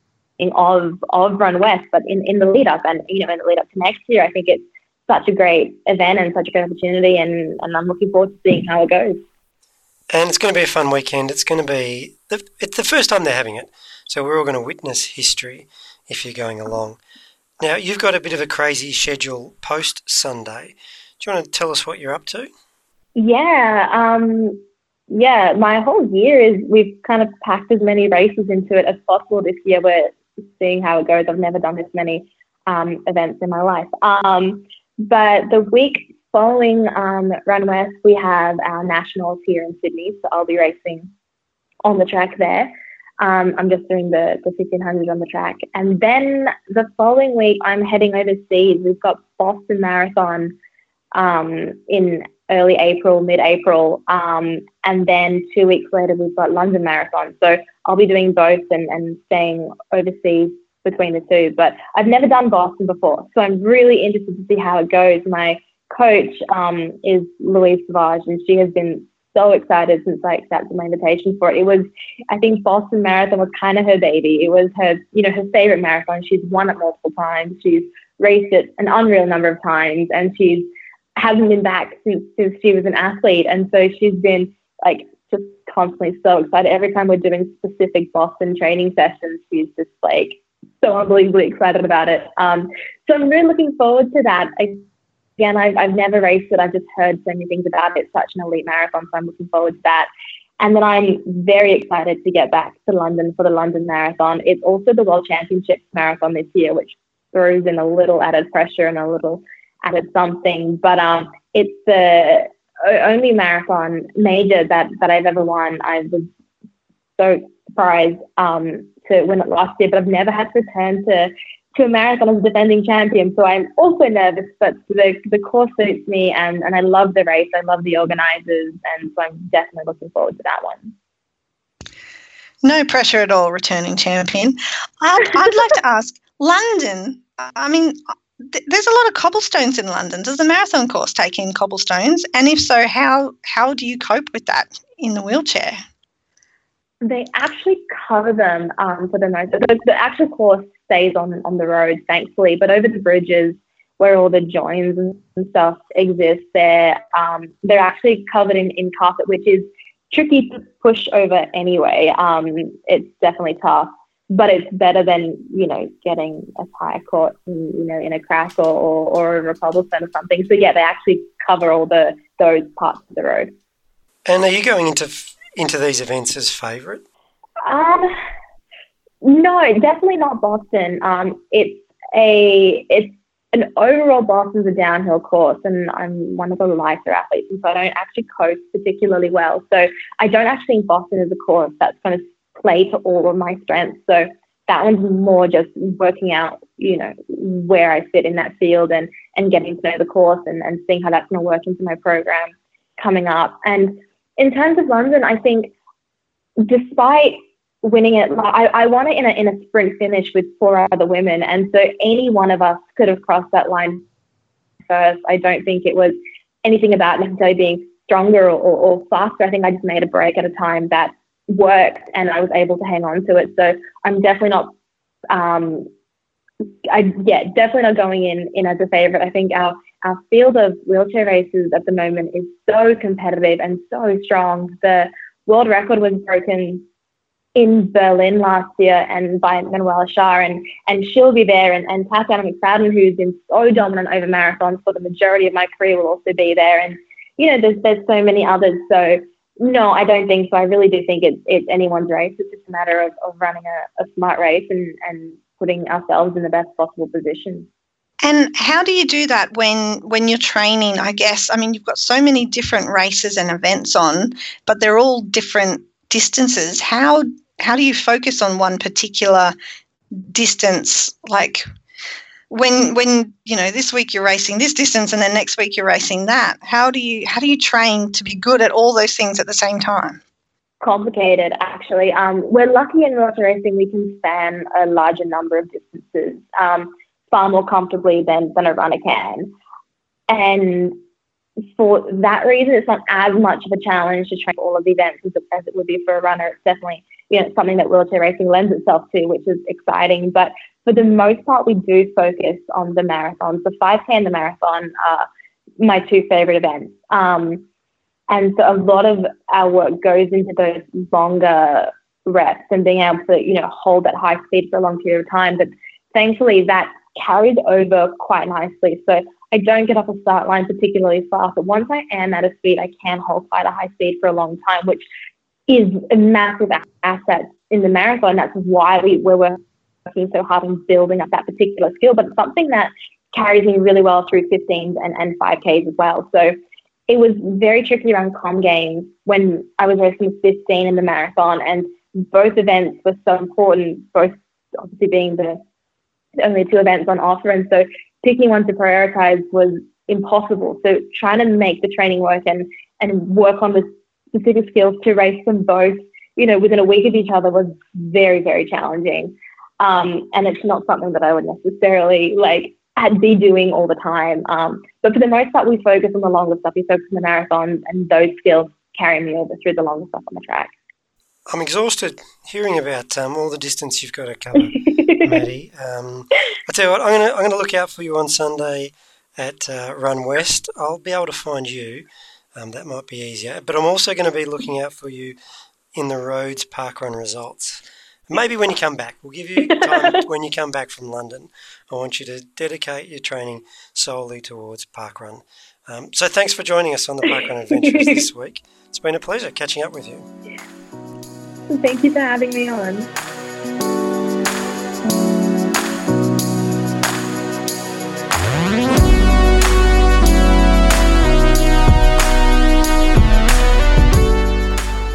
of, of Run West, but in, in the lead up and, you know, in the lead up to next year. I think it's such a great event and such a great opportunity. And, and I'm looking forward to seeing how it goes. And it's going to be a fun weekend. It's going to be the, it's the first time they're having it, so we're all going to witness history if you're going along. Now you've got a bit of a crazy schedule post Sunday. Do you want to tell us what you're up to? Yeah, um, yeah. My whole year is we've kind of packed as many races into it as possible this year. We're seeing how it goes. I've never done this many um, events in my life. Um, but the week following um, Run West, we have our nationals here in Sydney, so I'll be racing on the track there. Um, I'm just doing the, the 1500 on the track. And then the following week, I'm heading overseas. We've got Boston Marathon um, in early April, mid April. Um, and then two weeks later, we've got London Marathon. So I'll be doing both and, and staying overseas between the two. But I've never done Boston before. So I'm really interested to see how it goes. My coach um, is Louise Savage, and she has been so excited since I accepted my invitation for it. It was, I think Boston Marathon was kind of her baby. It was her, you know, her favorite marathon. She's won it multiple times. She's raced it an unreal number of times, and she's hasn't been back since since she was an athlete. And so she's been like just constantly so excited. Every time we're doing specific Boston training sessions, she's just like so unbelievably excited about it. Um, so I'm really looking forward to that. I, again, I've, I've never raced it. I've just heard so many things about it. It's such an elite marathon, so I'm looking forward to that. And then I'm very excited to get back to London for the London Marathon. It's also the World Championships Marathon this year, which throws in a little added pressure and a little added something. But um, it's the only marathon major that, that I've ever won. I was so surprised um, to win it last year, but I've never had to return to to a marathon as a defending champion. So I'm also nervous, but the, the course suits me and, and I love the race. I love the organisers. And so I'm definitely looking forward to that one. No pressure at all, returning champion. Um, I'd like to ask London, I mean, th- there's a lot of cobblestones in London. Does the marathon course take in cobblestones? And if so, how, how do you cope with that in the wheelchair? They actually cover them um, for the most. The, the actual course stays on on the road, thankfully, but over the bridges where all the joins and stuff exist, they're um, they're actually covered in, in carpet, which is tricky to push over anyway. Um, it's definitely tough, but it's better than you know getting a tire caught, in, you know, in a crack or or, or a cobblestone or something. So yeah, they actually cover all the those parts of the road. And are you going into into these events as favourite? Um, no, definitely not Boston. Um, it's a it's an overall Boston's a downhill course, and I'm one of the lighter athletes, and so I don't actually coast particularly well. So I don't actually think Boston is a course that's going to play to all of my strengths. So that one's more just working out, you know, where I fit in that field and and getting to know the course and, and seeing how that's to work into my program coming up. And in terms of London, I think despite winning it, I, I won it in a, in a sprint finish with four other women. And so any one of us could have crossed that line first. I don't think it was anything about necessarily being stronger or, or, or faster. I think I just made a break at a time that worked and I was able to hang on to it. So I'm definitely not, um, I, yeah, definitely not going in, in as a favorite. I think our, our field of wheelchair races at the moment is so competitive and so strong. The world record was broken in Berlin last year and by Manuela Schär and, and she'll be there and, and Tatiana McFadden, who's been so dominant over marathons for the majority of my career will also be there. And, you know, there's, there's so many others. So no, I don't think so. I really do think it's, it's anyone's race. It's just a matter of, of running a, a smart race and, and putting ourselves in the best possible position. And how do you do that when when you're training? I guess I mean you've got so many different races and events on, but they're all different distances. How how do you focus on one particular distance like when when you know this week you're racing this distance and then next week you're racing that how do you how do you train to be good at all those things at the same time? Complicated actually. Um, we're lucky in wheelchair racing we can span a larger number of distances um, far more comfortably than, than a runner can. And for that reason it's not as much of a challenge to train all of the events as, as it would be for a runner. It's definitely you know, something that wheelchair racing lends itself to, which is exciting. But for the most part, we do focus on the marathons. The 5K and the marathon are my two favorite events. Um, and so a lot of our work goes into those longer reps and being able to, you know, hold that high speed for a long period of time. But thankfully, that carried over quite nicely. So I don't get off a start line particularly fast, but once I am at a speed, I can hold quite a high speed for a long time, which is a massive asset in the marathon. That's why we, we're working so hard on building up that particular skill, but something that carries me really well through 15s and, and 5Ks as well. So it was very tricky around com games when I was racing 15 in the marathon, and both events were so important, both obviously being the only two events on offer. And so picking one to prioritize was impossible. So trying to make the training work and, and work on the specific skills to race them both, you know, within a week of each other was very, very challenging. Um, and it's not something that I would necessarily like had be doing all the time. Um, but for the most part, we focus on the longer stuff. We focus on the marathons, and those skills carry me over through the longer stuff on the track. I'm exhausted hearing about um, all the distance you've got to cover, Maddie. Um, I tell you what, I'm going to I'm going to look out for you on Sunday at uh, Run West. I'll be able to find you. Um, that might be easier. But I'm also going to be looking out for you in the Rhodes Parkrun results. Maybe when you come back, we'll give you time when you come back from London. I want you to dedicate your training solely towards parkrun. Um, so thanks for joining us on the Parkrun Adventures this week. It's been a pleasure catching up with you. Thank you for having me on.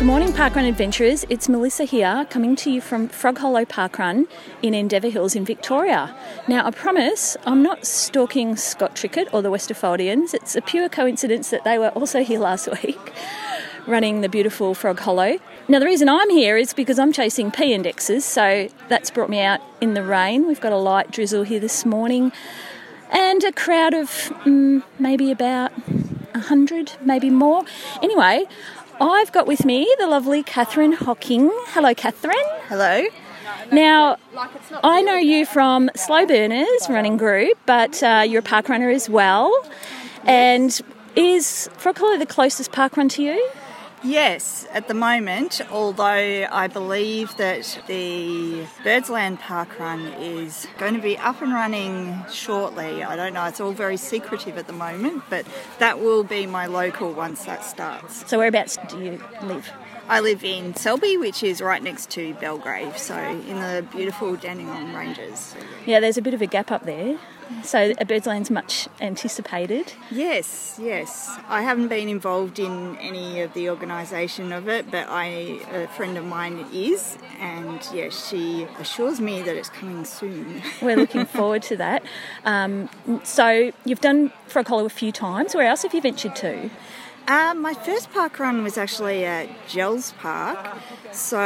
Good morning, Parkrun Adventurers. It's Melissa here, coming to you from Frog Hollow Parkrun in Endeavour Hills in Victoria. Now, I promise I'm not stalking Scott Trickett or the Westerfoldians. It's a pure coincidence that they were also here last week, running the beautiful Frog Hollow. Now, the reason I'm here is because I'm chasing P indexes, so that's brought me out in the rain. We've got a light drizzle here this morning, and a crowd of mm, maybe about 100, maybe more. Anyway, I've got with me the lovely Catherine Hocking. Hello, Catherine. Hello. Now, I know you from Slow Burners running group, but uh, you're a park runner as well. And is Frog the closest park run to you? Yes, at the moment, although I believe that the Birdsland Park Run is going to be up and running shortly. I don't know, it's all very secretive at the moment, but that will be my local once that starts. So, whereabouts do you live? I live in Selby, which is right next to Belgrave, so in the beautiful Dandenong Ranges. Yeah, there's a bit of a gap up there. So, a Birdsland's much anticipated. Yes, yes. I haven't been involved in any of the organisation of it, but I, a friend of mine is, and yes, she assures me that it's coming soon. We're looking forward to that. Um, so, you've done Frog Hollow a few times. Where else have you ventured to? Uh, my first park run was actually at Jells Park. So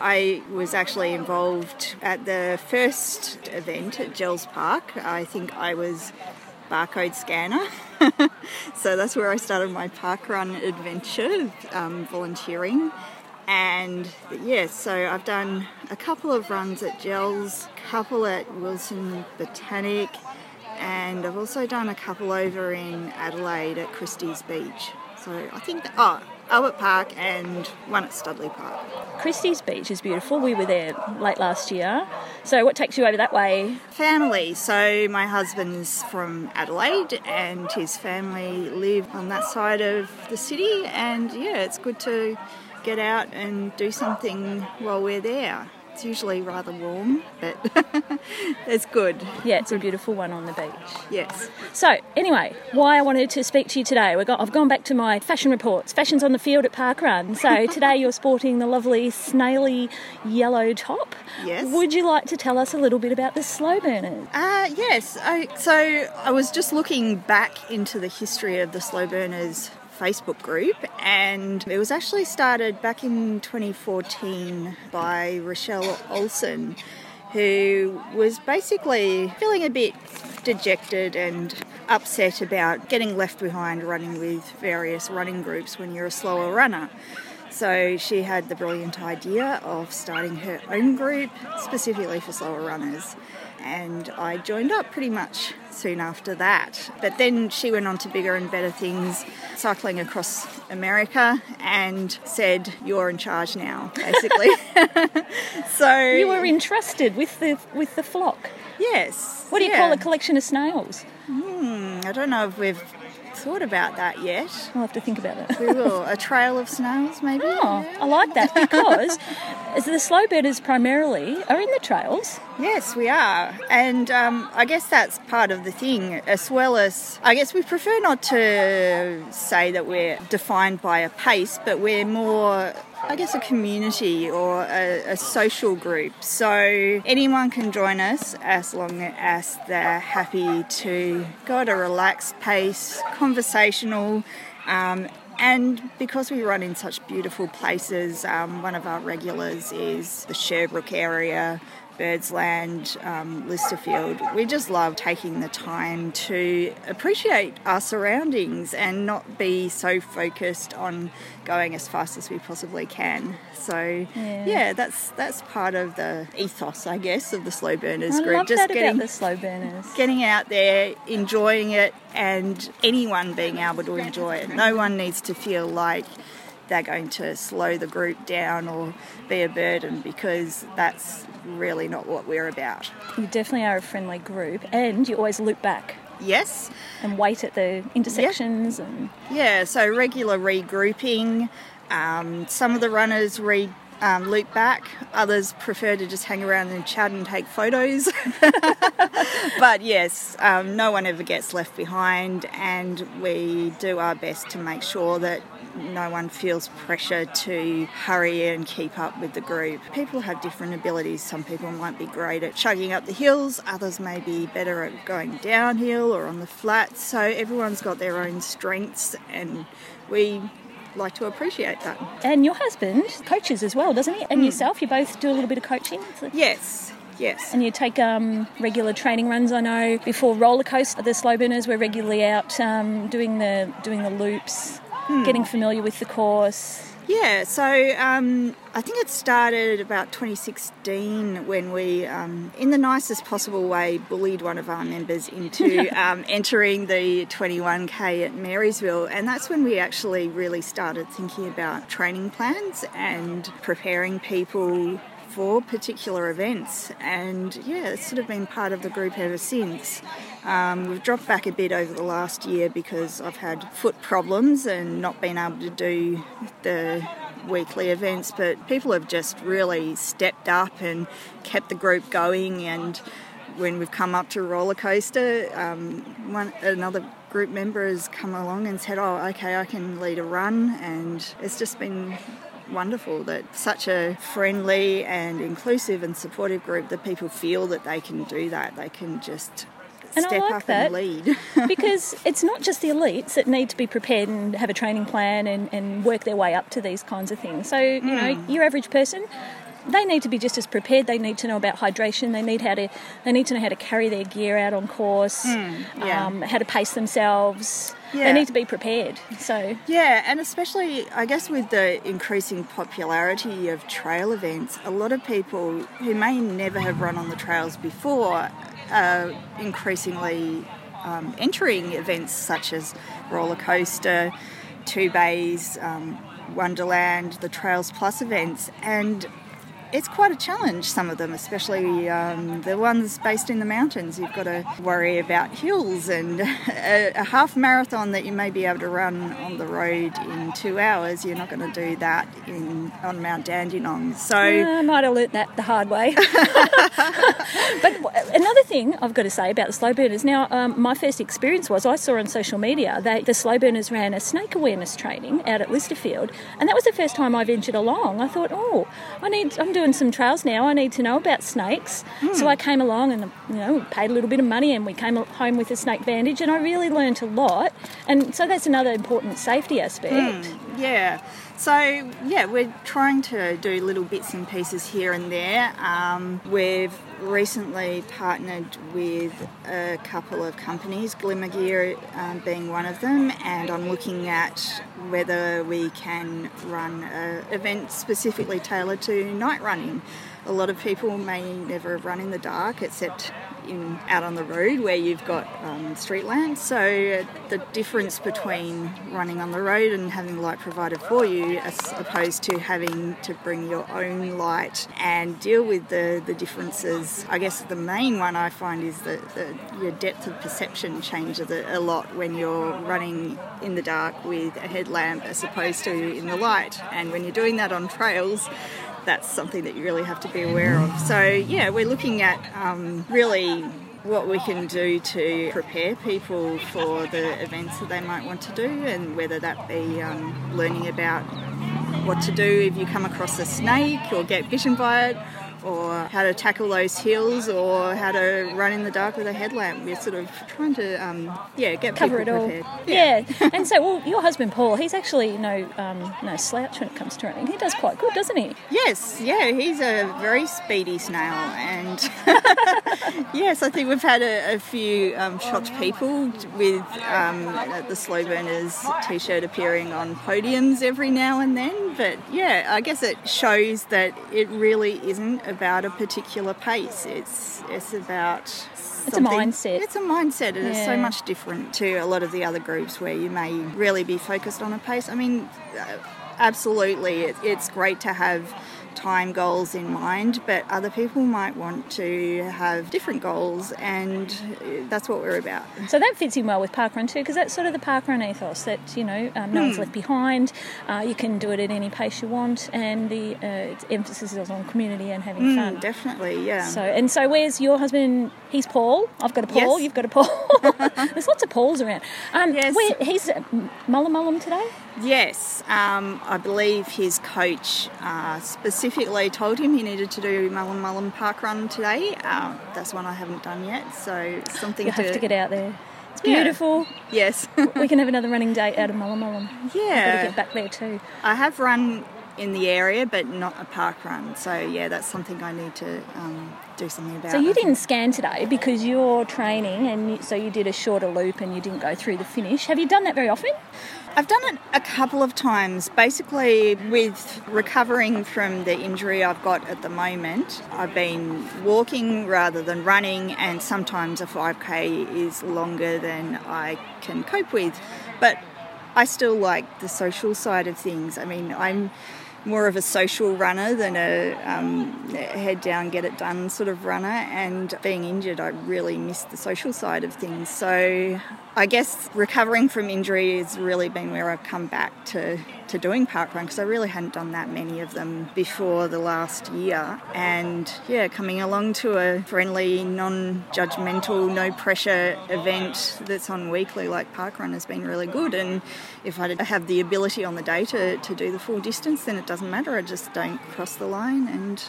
I was actually involved at the first event at Jells Park. I think I was barcode scanner. so that's where I started my park run adventure, um, volunteering. And yeah, so I've done a couple of runs at Jells, a couple at Wilson Botanic, and I've also done a couple over in Adelaide at Christie's Beach. So I think, that, oh, Albert Park and one at Studley Park. Christie's Beach is beautiful. We were there late last year. So, what takes you over that way? Family. So, my husband's from Adelaide and his family live on that side of the city. And yeah, it's good to get out and do something while we're there. It's usually rather warm, but it's good. Yeah, it's a beautiful one on the beach. Yes. So, anyway, why I wanted to speak to you today, we got, I've gone back to my fashion reports. Fashion's on the field at Parkrun. So, today you're sporting the lovely snaily yellow top. Yes. Would you like to tell us a little bit about the slow burners? Uh, yes. I, so, I was just looking back into the history of the slow burners Facebook group, and it was actually started back in 2014 by Rochelle Olson, who was basically feeling a bit dejected and upset about getting left behind running with various running groups when you're a slower runner. So she had the brilliant idea of starting her own group specifically for slower runners. And I joined up pretty much soon after that. But then she went on to bigger and better things, cycling across America, and said, You're in charge now, basically. so You were entrusted with the with the flock. Yes. What do you yeah. call a collection of snails? Hmm, I don't know if we've thought about that yet. I'll have to think about it. We will. A trail of snails, maybe? Oh, I like that because the slow burners primarily are in the trails. Yes, we are. And um, I guess that's part of the thing, as well as I guess we prefer not to say that we're defined by a pace, but we're more I guess, a community or a, a, social group. So anyone can join us as long as they're happy to go at a relaxed pace, conversational. Um, and because we run in such beautiful places, um, one of our regulars is the Sherbrooke area, Birdsland, um, Lysterfield. We just love taking the time to appreciate our surroundings and not be so focused on going as fast as we possibly can. So yeah, yeah that's that's part of the ethos, I guess, of the slow burners I group. Just getting the slow burners. getting out there, enjoying it, and anyone being able to enjoy it. No one needs to feel like they're going to slow the group down or be a burden because that's really not what we're about. You definitely are a friendly group, and you always loop back. Yes. And wait at the intersections yep. and yeah, so regular regrouping. Um, some of the runners re um, loop back. Others prefer to just hang around and chat and take photos. but yes, um, no one ever gets left behind, and we do our best to make sure that no one feels pressure to hurry and keep up with the group. People have different abilities. Some people might be great at chugging up the hills, others may be better at going downhill or on the flats. So everyone's got their own strengths, and we like to appreciate that. And your husband coaches as well, doesn't he? And mm. yourself, you both do a little bit of coaching? Yes. Yes. And you take um, regular training runs. I know before roller coaster, the slow burners were regularly out um, doing the doing the loops, hmm. getting familiar with the course. Yeah, so um, I think it started about 2016 when we, um, in the nicest possible way, bullied one of our members into um, entering the 21k at Marysville, and that's when we actually really started thinking about training plans and preparing people for particular events. And yeah, it's sort of been part of the group ever since. Um, we've dropped back a bit over the last year because I've had foot problems and not been able to do the weekly events, but people have just really stepped up and kept the group going. And when we've come up to roller coaster, um, one another group member has come along and said, "Oh, okay, I can lead a run," and it's just been wonderful that such a friendly and inclusive and supportive group that people feel that they can do that. They can just and step like up that and lead. because it's not just the elites that need to be prepared and have a training plan and, and work their way up to these kinds of things. So, you mm. know, hmm. your average person, they need to be just as prepared. They need to know about hydration. They need how to they need to know how to carry their gear out on course, mm, yeah. um, how to pace themselves. Yeah. They need to be prepared. So yeah, and especially I guess with the increasing popularity of trail events, a lot of people who may never have run on the trails before are increasingly um, entering events such as roller coaster, two bays. Um, Wonderland, the Trails Plus events, and it's quite a challenge, some of them, especially um, the ones based in the mountains. You've got to worry about hills and a, a, half marathon that you may be able to run on the road in two hours. You're not going to do that in on Mount Dandenong. So I might have learnt that the hard way. but another thing I've got to say about the slow burners. Now, um, my first experience was I saw on social media that the slow burners ran a snake awareness training out at Lysterfield, and that was the first time I ventured along. I thought, oh, I need. I'm doing some trails now. I need to know about snakes. Mm. So I came along and you know paid a little bit of money, and we came home with a snake bandage, and I really learned a lot. And so that's another important safety aspect. Mm. Yeah. So, yeah, we're trying to do little bits and pieces here and there. Um, we've recently partnered with a couple of companies, Glimmer Gear um, being one of them, and I'm looking at whether we can run an event specifically tailored to night running. A lot of people may never have run in the dark except in out on the road where you've got um, street lamps. So uh, the difference between running on the road and having light provided for you, as opposed to having to bring your own light and deal with the, the differences. I guess the main one I find is that your depth of perception changes a, a lot when you're running in the dark with a headlamp as opposed to in the light. And when you're doing that on trails, that's something that you really have to be aware of. So, yeah, we're looking at um, really what we can do to prepare people for the events that they might want to do, and whether that be um, learning about what to do if you come across a snake or get bitten by it, or how to tackle those hills, or how to run in the dark with a headlamp. We're sort of trying to, um, yeah, get Cover people it all. prepared. Yeah. and so, well, your husband Paul, he's actually no um, no slouch when it comes to running. He does quite good, doesn't he? Yes, yeah, he's a very speedy snail, and yes, I think we've had a, a few um, shocked people with um, the Slow Burners t-shirt appearing on podiums every now and then. But yeah, I guess it shows that it really isn't about a particular pace. It's it's about It's a mindset. It's a mindset, and it's so much different to a lot of the other groups where you may really be focused on a pace. I mean, uh, absolutely, it, it's great to have time goals in mind, but other people might want to have different goals, and uh, that's what we're about. So that fits in well with parkrun too, because that's sort of the parkrun ethos that you know um, no one's Hmm. left behind. Uh, you can do it at any pace you want, and the uh, emphasis is on community and having Mm, fun. definitely, yeah. So and so, where's your husband? He's Paul. I've got a Paul. Yes. You've got a Paul. There's lots of Pauls around. Um, Yes. where, he's Mullum Mullum today. Yes, um, I believe his coach uh, specifically told him he needed to do Mullum Mullum Park Run today. Um, that's one I haven't done yet, so something You to, have to get out there. It's Yeah. beautiful. Yes. we can have another running day out of Mullum Mullum. I've got to Yeah. get back there too. I have run in the area, but not a park run. So yeah, that's something I need to um, do something about. So you didn't scan today because you're training, and you, so you did a shorter loop and you didn't go through the finish. Have you done that very often? I've done it a couple of times. Basically, with recovering from the injury I've got at the moment, I've been walking rather than running, and sometimes a 5k is longer than I can cope with. But I still like the social side of things. I mean, I'm more of a social runner than a um, head down, get it done sort of runner. And being injured, I really missed the social side of things. So I guess recovering from injury has really been where I've come back to, to doing parkrun because I really hadn't done that many of them before the last year. And yeah, coming along to a friendly, non judgmental, no pressure event that's on weekly like parkrun has been really good. And if I have the ability on the day to, to do the full distance, then it doesn't matter. I just don't cross the line and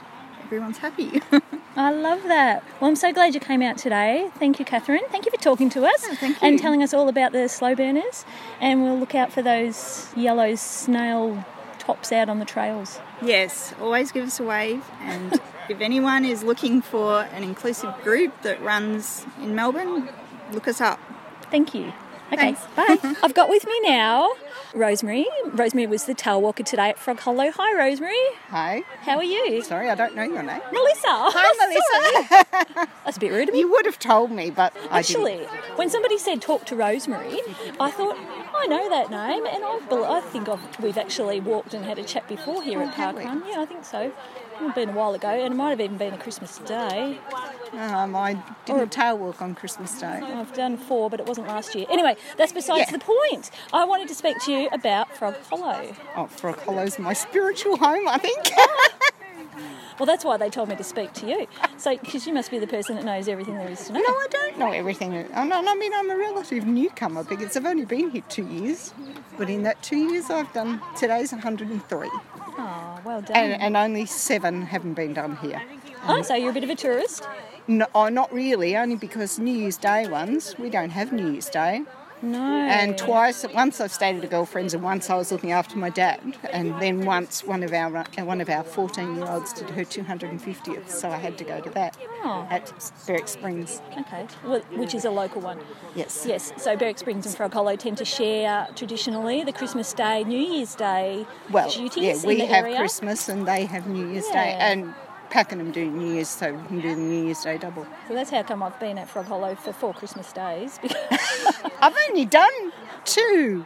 everyone's happy. I love that. Well, I'm so glad you came out today. Thank you, Catherine. Thank you for talking to us oh, thank and telling us all about the slow burners. And we'll look out for those yellow snail tops out on the trails. Yes, always give us a wave. And if anyone is looking for an inclusive group that runs in Melbourne, look us up. Thank you. Okay, bye. I've got with me now Rosemary. Rosemary was the tail walker today at Frog Hollow. Hi, Rosemary. Hi. How are you? Sorry, I don't know your name. Melissa. Hi, Melissa. That's a bit rude of me. You would have told me, but I Actually, didn't. when somebody said talk to Rosemary, I thought I know that name, and I, bel- I think I've, we've actually walked and had a chat before here oh, at Oh, have we? Parkrun. Yeah, I think so. It's been a while ago, and it might have even been a Christmas day. Um, I did a tail walk on Christmas Day. I've done four, but it wasn't last year. Anyway, that's besides Yeah. the point. I wanted to speak to you about Frog Hollow. Oh, Frog Hollow's my spiritual home, I think. Well, that's why they told me to speak to you. So, because you must be the person that knows everything there is to know. No, I don't know everything. I mean, I'm a relative newcomer because I've only been here two years. But in that two years, I've done today's 103. Oh, well done. And, and only seven haven't been done here. oh, so you're a bit of a tourist? No, oh, not really, only because New Year's Day ones, we don't have New Year's Day. No. And twice, once I've stayed at a girlfriend's, and once I was looking after my dad, and then once one of our uh, one of our 14 year olds did her 250th, so I had to go to that Oh. at Berwick Springs. Okay, well, which is a local one. Yes. Yes, so Berwick Springs and Frog Hollow tend to share traditionally the Christmas Day, New Year's Day Well, duties yeah, we have area. Christmas and they have New Year's Day, Yeah. And Pakenham do New Year's, so we can do the New Year's Day double. So that's how come I've been at Frog Hollow for four Christmas days. I've only done two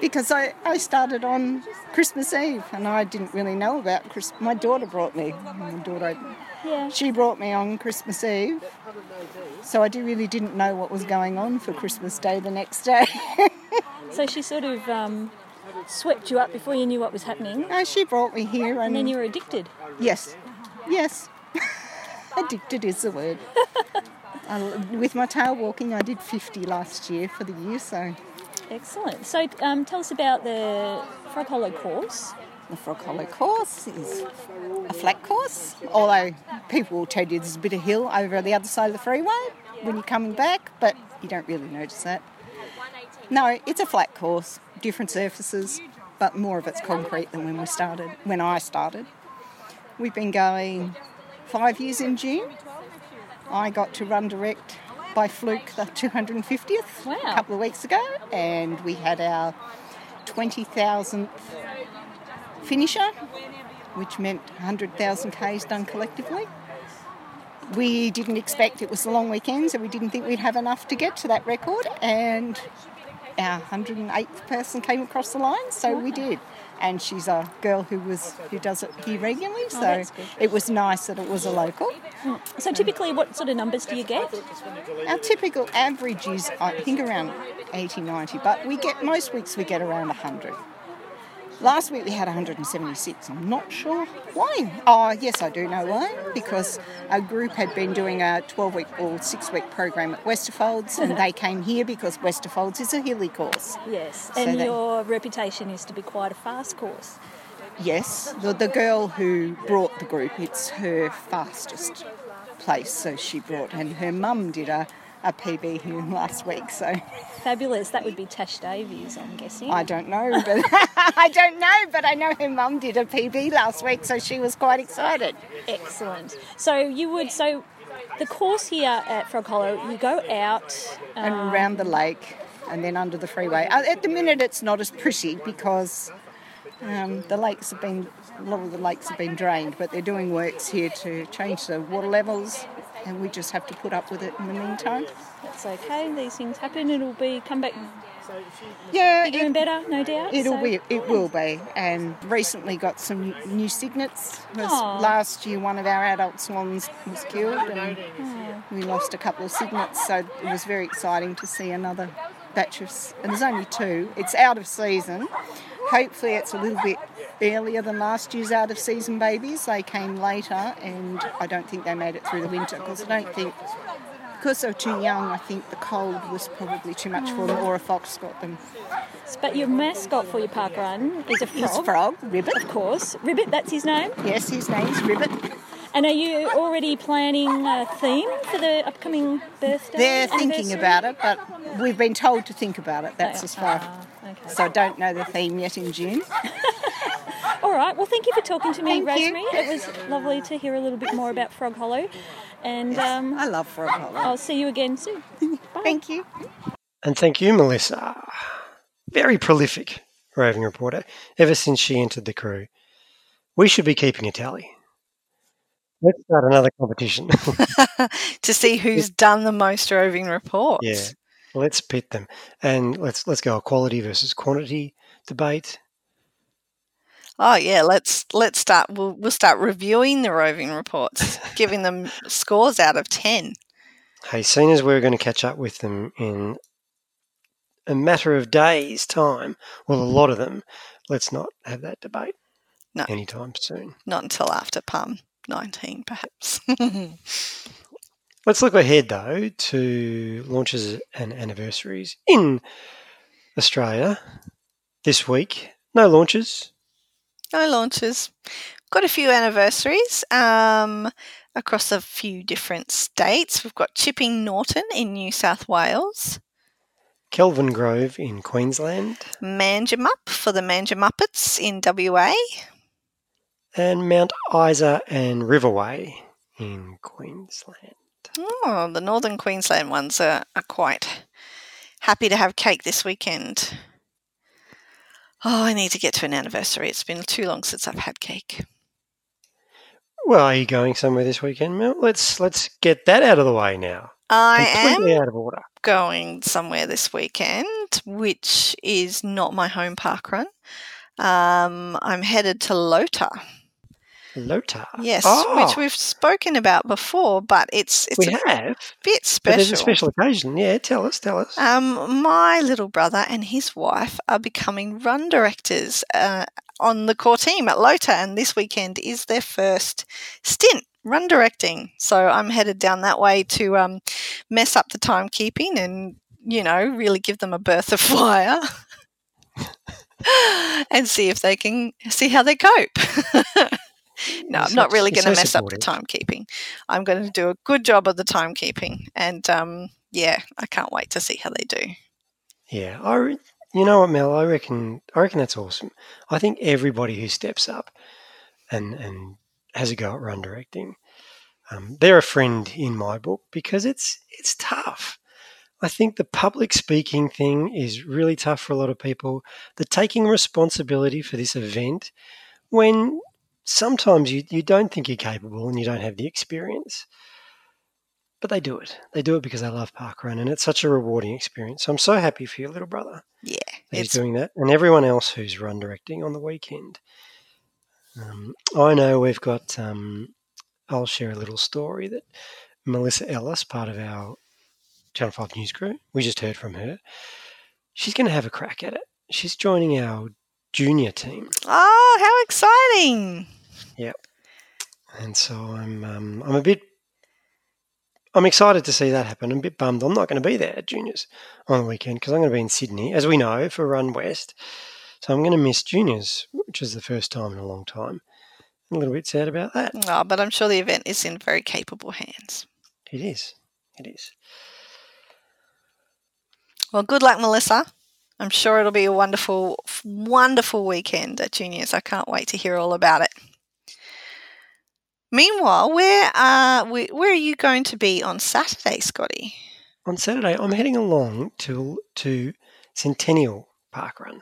because I, I started on Christmas Eve and I didn't really know about Christmas. My daughter brought me. My daughter, yeah. she brought me on Christmas Eve, so I really didn't know what was going on for Christmas Day the next day. So she sort of um, swept you up before you knew what was happening, no, she brought me here, and, and then you were addicted. yes, yes, addicted is the word. I, with my tail walking, I did 50 last year for the year, so Excellent. So um, tell us about the Frog Hollow course. The Frog Hollow course is a flat course, although people will tell you there's a bit of hill over the other side of the freeway when you're coming back, but you don't really notice that. No, it's a flat course, different surfaces, but more of it's concrete than when we started, when I started. We've been going five years in June. I got to run direct by fluke the 250th Wow. a couple of weeks ago, and we had our 20,000th finisher, which meant 100,000 Ks done collectively. We didn't expect it was a long weekend, so we didn't think we'd have enough to get to that record, and our 108th person came across the line, so we did. And she's a girl who was who does it here regularly, oh, so that's good. it was nice that it was a local. Hmm. So typically, what sort of numbers do you get? Our typical average is, I think, around 80, 90, but we get most weeks we get around 100. Last week we had 176. I'm not sure why. Oh, yes, I do know why. Because a group had been doing a 12 week or 6 week program at Westerfolds and they came here because Westerfolds is a hilly course. Yes, So and they- your reputation is to be quite a fast course. Yes, the, the girl who brought the group, it's her fastest place, so she brought, and her mum did a, a PB here last week, so Fabulous. That would be Tash Davies, I'm guessing. I don't know, but I don't know, but I know her mum did a PB last week, so she was quite excited. Excellent. So you would so the course here at Frog Hollow, you go out and um, around the lake and then under the freeway. Uh, At the minute, it's not as pretty because um, the lakes have been, a lot of the lakes have been drained, but they're doing works here to change the water levels, and we just have to put up with it in the meantime. That's okay. These things happen. It'll be come back. Yeah, doing better, no doubt. It'll so- be, it will be, and recently got some new cygnets. Last year, one of our adult swans was killed, and we lost a couple of cygnets. So it was very exciting to see another batch of. And there's only two. It's out of season. Hopefully, it's a little bit earlier than last year's out of season babies. They came later, and I don't think they made it through the winter because I don't think. Because they were too young, I think the cold was probably too much for them, or a fox got them. But your mascot for your park run is a frog. Is frog, Ribbit. Of course. Ribbit, that's his name. Yes, his name's Ribbit. And are you already planning a theme for the upcoming birthday? They're thinking about it, but we've been told to think about it. That's as far. Okay. So I don't know the theme yet in June. All right. Well, thank you for talking to me, Thank you. Rosemary. It was lovely to hear a little bit more about Frog Hollow. And um, I love Frog Hollow. I'll see you again soon. Thank you. And thank you, Melissa. Very prolific roving reporter ever since she entered the crew. We should be keeping a tally. Let's start another competition. to see who's done the most roving reports. yeah, let's pit them, and let's let's go a quality versus quantity debate. Oh yeah, let's let's start. We'll we'll start reviewing the roving reports, giving them scores out of ten. Hey, seeing as we're going to catch up with them in a matter of days' time, well, a lot of them, let's not have that debate No. anytime soon. Not until after Palm nineteen, perhaps. Let's look ahead, though, to launches and anniversaries in Australia this week. No launches. No launches. Got a few anniversaries um, across a few different states. We've got Chipping Norton in New South Wales, Kelvin Grove in Queensland, Manjimup for the Manjimuppets in WA, and Mount Isa and Riverway in Queensland. Oh, the Northern Queensland ones are, are quite happy to have cake this weekend. Oh, I need to get to an anniversary. It's been too long since I've had cake. Well, are you going somewhere this weekend, Mel? Let's let's get that out of the way now. I Completely am out of order. going somewhere this weekend, which is not my home park run. Um, I'm headed to Lota. Lota. Yes, Oh, which we've spoken about before, but it's it's we a have. bit But special. there's a special occasion. Yeah, tell us, tell us. Um, my little brother and his wife are becoming run directors uh, on the core team at Lota, and this weekend is their first stint run directing. So I'm headed down that way to um, mess up the timekeeping and, you know, really give them a birth of fire. and see if they can see how they cope. no, I'm not really going to so mess up the timekeeping. I'm going to do a good job of the timekeeping, and um, yeah, I can't wait to see how they do. Yeah, I. Re- you know what, Mel? I reckon. I reckon that's awesome. I think everybody who steps up and and has a go at run directing, um, they're a friend in my book because it's it's tough. I think the public speaking thing is really tough for a lot of people. The taking responsibility for this event when sometimes you, you don't think you're capable and you don't have the experience. But they do it. They do it because they love parkrun and it's such a rewarding experience. So I'm so happy for your little brother Yeah, he's doing that and everyone else who's run directing on the weekend. Um, I know we've got, um, I'll share a little story that Melissa Ellis, part of our Channel 5 news crew, we just heard from her. She's going to have a crack at it. She's joining our junior team. oh, how exciting! Yep. And so I'm um, I'm a bit I'm excited to see that happen. I'm a bit bummed I'm not going to be there at juniors on the weekend because I'm going to be in Sydney, as we know, for Run West. So I'm going to miss juniors, which is the first time in a long time. I'm a little bit sad about that. Oh, but I'm sure the event is in very capable hands. It is. It is. Well, good luck, Melissa. I'm sure it'll be a wonderful, wonderful weekend at Juniors. I can't wait to hear all about it. Meanwhile, where are we, where are you going to be on Saturday, Scotty? On Saturday, I'm heading along to to Centennial Park Run.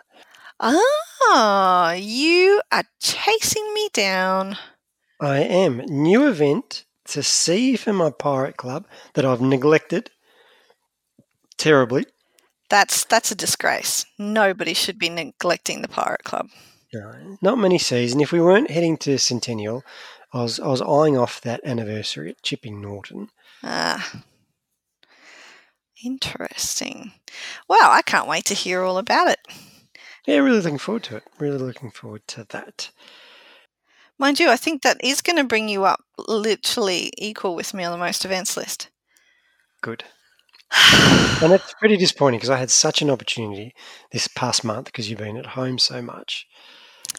Ah, you are chasing me down. I am. New event to see for my pirate club that I've neglected terribly. That's that's a disgrace. Nobody should be neglecting the Pirate Club. No, not many seas. And if we weren't heading to Centennial, I was I was eyeing off that anniversary at Chipping Norton. Ah, interesting. Well, I can't wait to hear all about it. Yeah, really looking forward to it. Really looking forward to that. Mind you, I think that is going to bring you up literally equal with me on the most events list. Good. and it's pretty disappointing because I had such an opportunity this past month because you've been at home so much.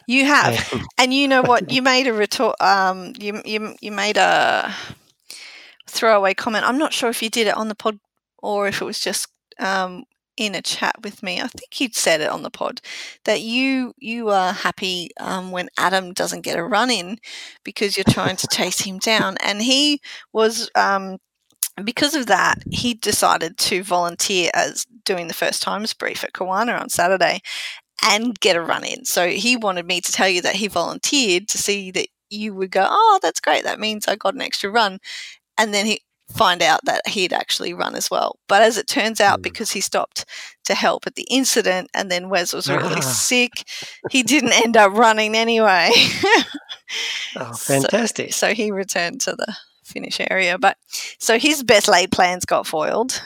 You have, And- and you know what? You made a retort. Um, you you you made a throwaway comment. I'm not sure if you did it on the pod or if it was just um, in a chat with me. I think you'd said it on the pod that you you are happy um, when Adam doesn't get a run in because you're trying to chase him down, and he was. Um, because of that, he decided to volunteer as doing the first times brief at Kawana on Saturday and get a run in. So he wanted me to tell you that he volunteered to see that you would go, oh, that's great. That means I got an extra run. And then he find out that he'd actually run as well. But as it turns out, because he stopped to help at the incident and then Wes was really Ah. sick, he didn't end up running anyway. Oh, fantastic. so he returned to the finish area. But so his best laid plans got foiled.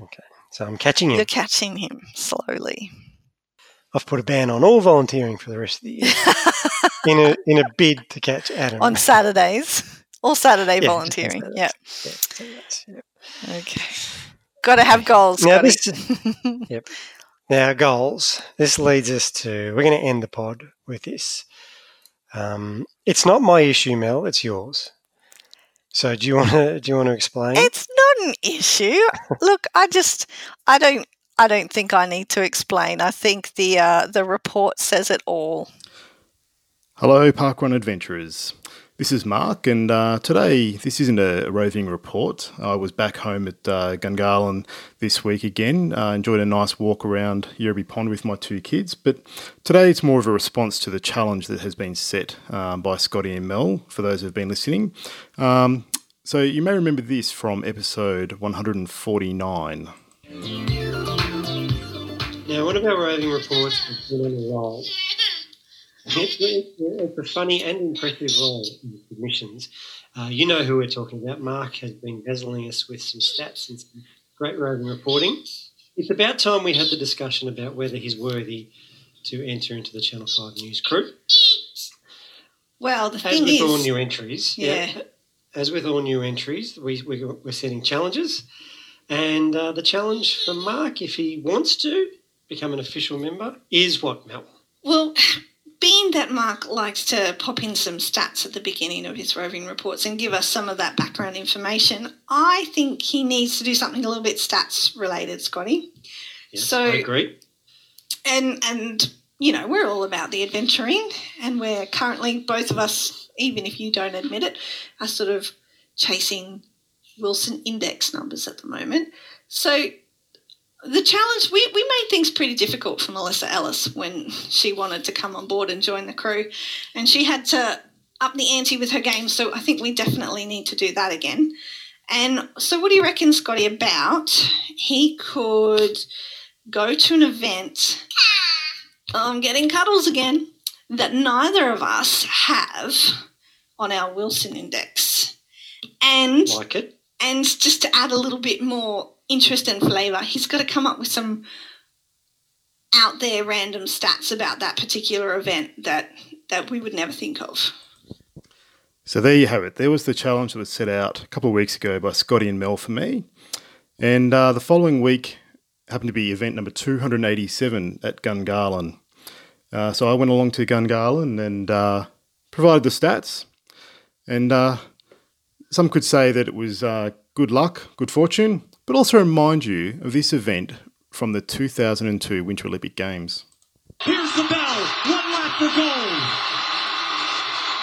Okay. So I'm catching him. You're catching him slowly. I've put a ban on all volunteering for the rest of the year in a in a bid to catch Adam. on Saturdays. All Saturday Yeah, volunteering. Yeah. Saturdays. Okay. Got to have goals. Now this, yep. Now goals. This leads us to. We're going to end the pod with this. Um, it's not my issue, Mel. It's yours. So do you want to do you want to explain? It's not an issue. Look, I just I don't I don't think I need to explain. I think the uh, the report says it all. Hello, Parkrun adventurers. This is Mark, and uh, today this isn't a roving report. I was back home at uh, Gungahlin this week again. Uh, enjoyed a nice walk around Yerrabi Pond with my two kids, but today it's more of a response to the challenge that has been set um, by Scotty and Mel. For those who've been listening, um, so you may remember this from episode 149. Now, one of our roving reports been on a roll. It's, it's, it's a funny and impressive role in the submissions. Uh, you know who we're talking about. Mark has been dazzling us with some stats and some great roving reporting. It's about time we had the discussion about whether he's worthy to enter into the Channel 5 news crew. Well, the As thing with is, all new entries, Yeah. as with all new entries, we, we, we're setting challenges. And uh, the challenge for Mark, if he wants to, become an official member is what, Mel? Well, being that Mark likes to pop in some stats at the beginning of his roving reports and give us some of that background information, I think he needs to do something a little bit stats related, Scotty. Yes, So- I agree. And and you know, we're all about the adventuring and we're currently both of us, even if you don't admit it, are sort of chasing Wilson index numbers at the moment. So the challenge we, we made things pretty difficult for Melissa Ellis when she wanted to come on board and join the crew and she had to up the ante with her game so I think we definitely need to do that again. And so what do you reckon, Scotty, about he could go to an event I'm getting cuddles again that neither of us have on our Wilson index. And Like it. and just to add a little bit more interest and flavour, he's got to come up with some out there random stats about that particular event that that we would never think of. So there you have it. There was the challenge that was set out a couple of weeks ago by Scotty and Mel for me. And uh, the following week happened to be event number 287 at Gungahlin. Uh, so I went along to Gungahlin and uh, provided the stats. And uh, some could say that it was uh, good luck, good fortune, but also remind you of this event from the 2002 Winter Olympic Games. Here's the bell. One lap for gold.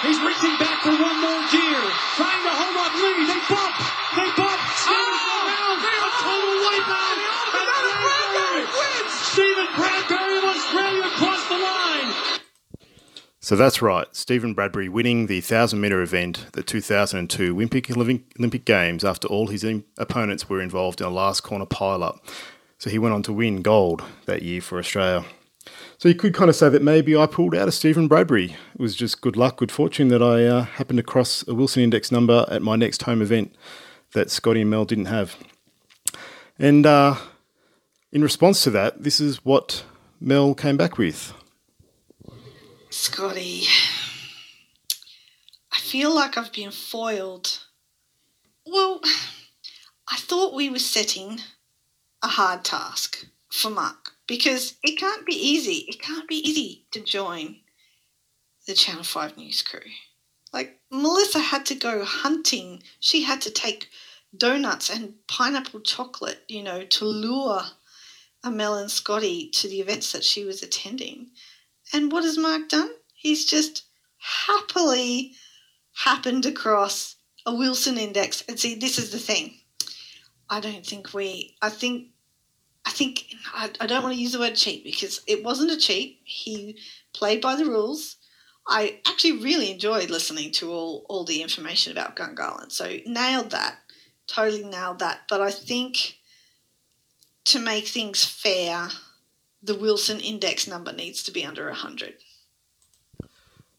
He's reaching back for one more gear. Trying to hold up Lee. They bump. They bump. Oh, a total wipeout. And Bradbury. Stephen Bradbury of Australia crossed the line. So that's right, Stephen Bradbury winning the 1,000 metre event, at the 2002 Olympic, Olympic Games, after all his opponents were involved in a last corner pile up. So he went on to win gold that year for Australia. So you could kind of say that maybe I pulled out a Stephen Bradbury. It was just good luck, good fortune that I uh, happened to cross a Wilson Index number at my next home event that Scotty and Mel didn't have. And uh, in response to that, this is what Mel came back with. Scotty, I feel like I've been foiled. Well, I thought we were setting a hard task for Mark because it can't be easy. It can't be easy to join the Channel 5 news crew. Like, Melissa had to go hunting. She had to take donuts and pineapple chocolate, you know, to lure Amel and Scotty to the events that she was attending. And what has Mark done? He's just happily happened across a Wilson index. And see, this is the thing. I don't think we, I think, I think, I, I don't want to use the word cheat because it wasn't a cheat. He played by the rules. I actually really enjoyed listening to all, all the information about Gungahlin. So nailed that. Totally nailed that. But I think to make things fair, the Wilson index number needs to be under 100.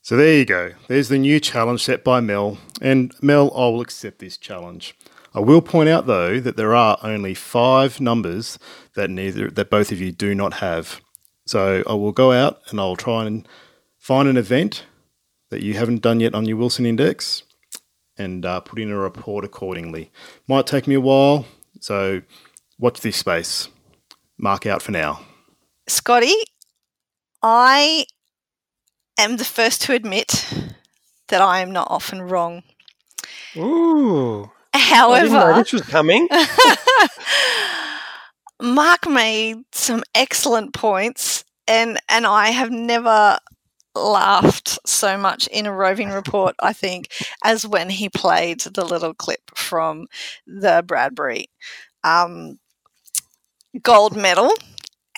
So there you go. There's the new challenge set by Mel. And Mel, I will accept this challenge. I will point out though that there are only five numbers that neither that both of you do not have. So I will go out and I'll try and find an event that you haven't done yet on your Wilson Index and uh, put in a report accordingly. Might take me a while, so watch this space. Mark out for now. Scotty, I am the first to admit that I am not often wrong. Ooh. I didn't However, was coming. Mark made some excellent points, and and I have never laughed so much in a roving report. I think as when he played the little clip from the Bradbury um, gold medal,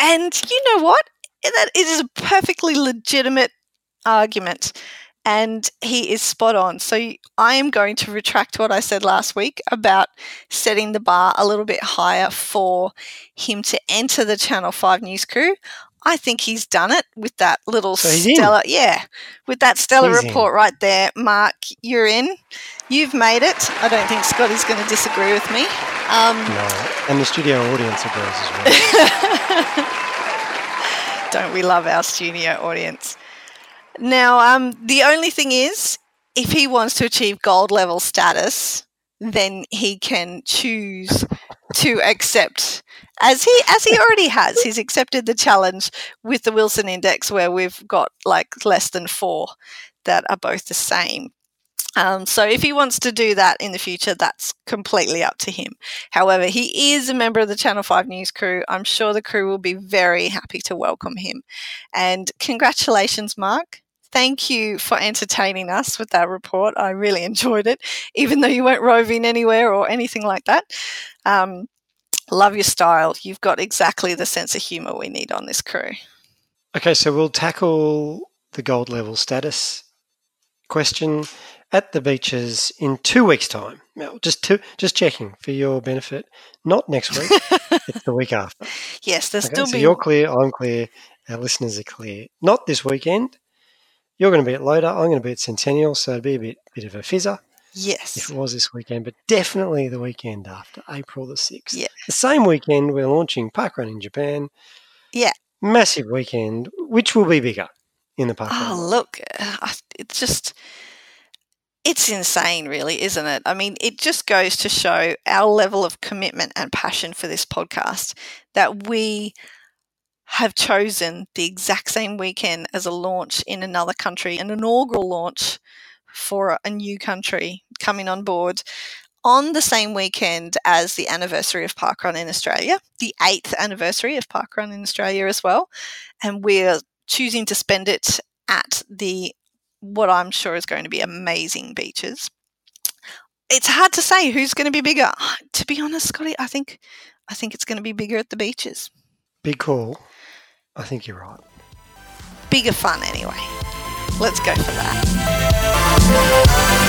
and you know what? That it is a perfectly legitimate argument. And he is spot on. So I am going to retract what I said last week about setting the bar a little bit higher for him to enter the Channel 5 news crew. I think he's done it with that little So stellar, yeah, with that stellar He's in. report right there. Mark, you're in. You've made it. I don't think Scotty's going to disagree with me. Um, No, and the studio audience agrees as well. Don't we love our studio audience? Now, um, the only thing is, if he wants to achieve gold level status, then he can choose to accept as he as he already has. He's accepted the challenge with the Wilson Index, where we've got like less than four that are both the same. Um, so if he wants to do that in the future, that's completely up to him. However, he is a member of the Channel 5 news crew. I'm sure the crew will be very happy to welcome him. And congratulations, Mark. Thank you for entertaining us with that report. I really enjoyed it, even though you weren't roving anywhere or anything like that. Um, love your style. You've got exactly the sense of humour we need on this crew. Okay, so we'll tackle the gold level status question at the beaches in two weeks' time. Now, just two, just checking for your benefit. Not next week; it's the week after. Yes, there's Okay, still so be you're clear. I'm clear. Our listeners are clear. Not this weekend. You're going to be at Lota. I'm going to be at Centennial, so it'll be a bit bit of a fizzer yes. if it was this weekend, but definitely the weekend after, April the sixth. Yeah. The same weekend we're launching Parkrun in Japan. Yeah. Massive weekend, which will be bigger in the park. Oh, look, uh, it's just, it's insane, really, isn't it? I mean, it just goes to show our level of commitment and passion for this podcast that we have chosen the exact same weekend as a launch in another country, an inaugural launch for a new country coming on board on the same weekend as the anniversary of Parkrun in Australia, the eighth anniversary of Parkrun in Australia as well. And we're choosing to spend it at the what I'm sure is going to be amazing beaches. It's hard to say who's going to be bigger. To be honest, Scotty, I think I think it's going to be bigger at the beaches. Big call. I think you're right. Bigger fun anyway. Let's go for that. Thank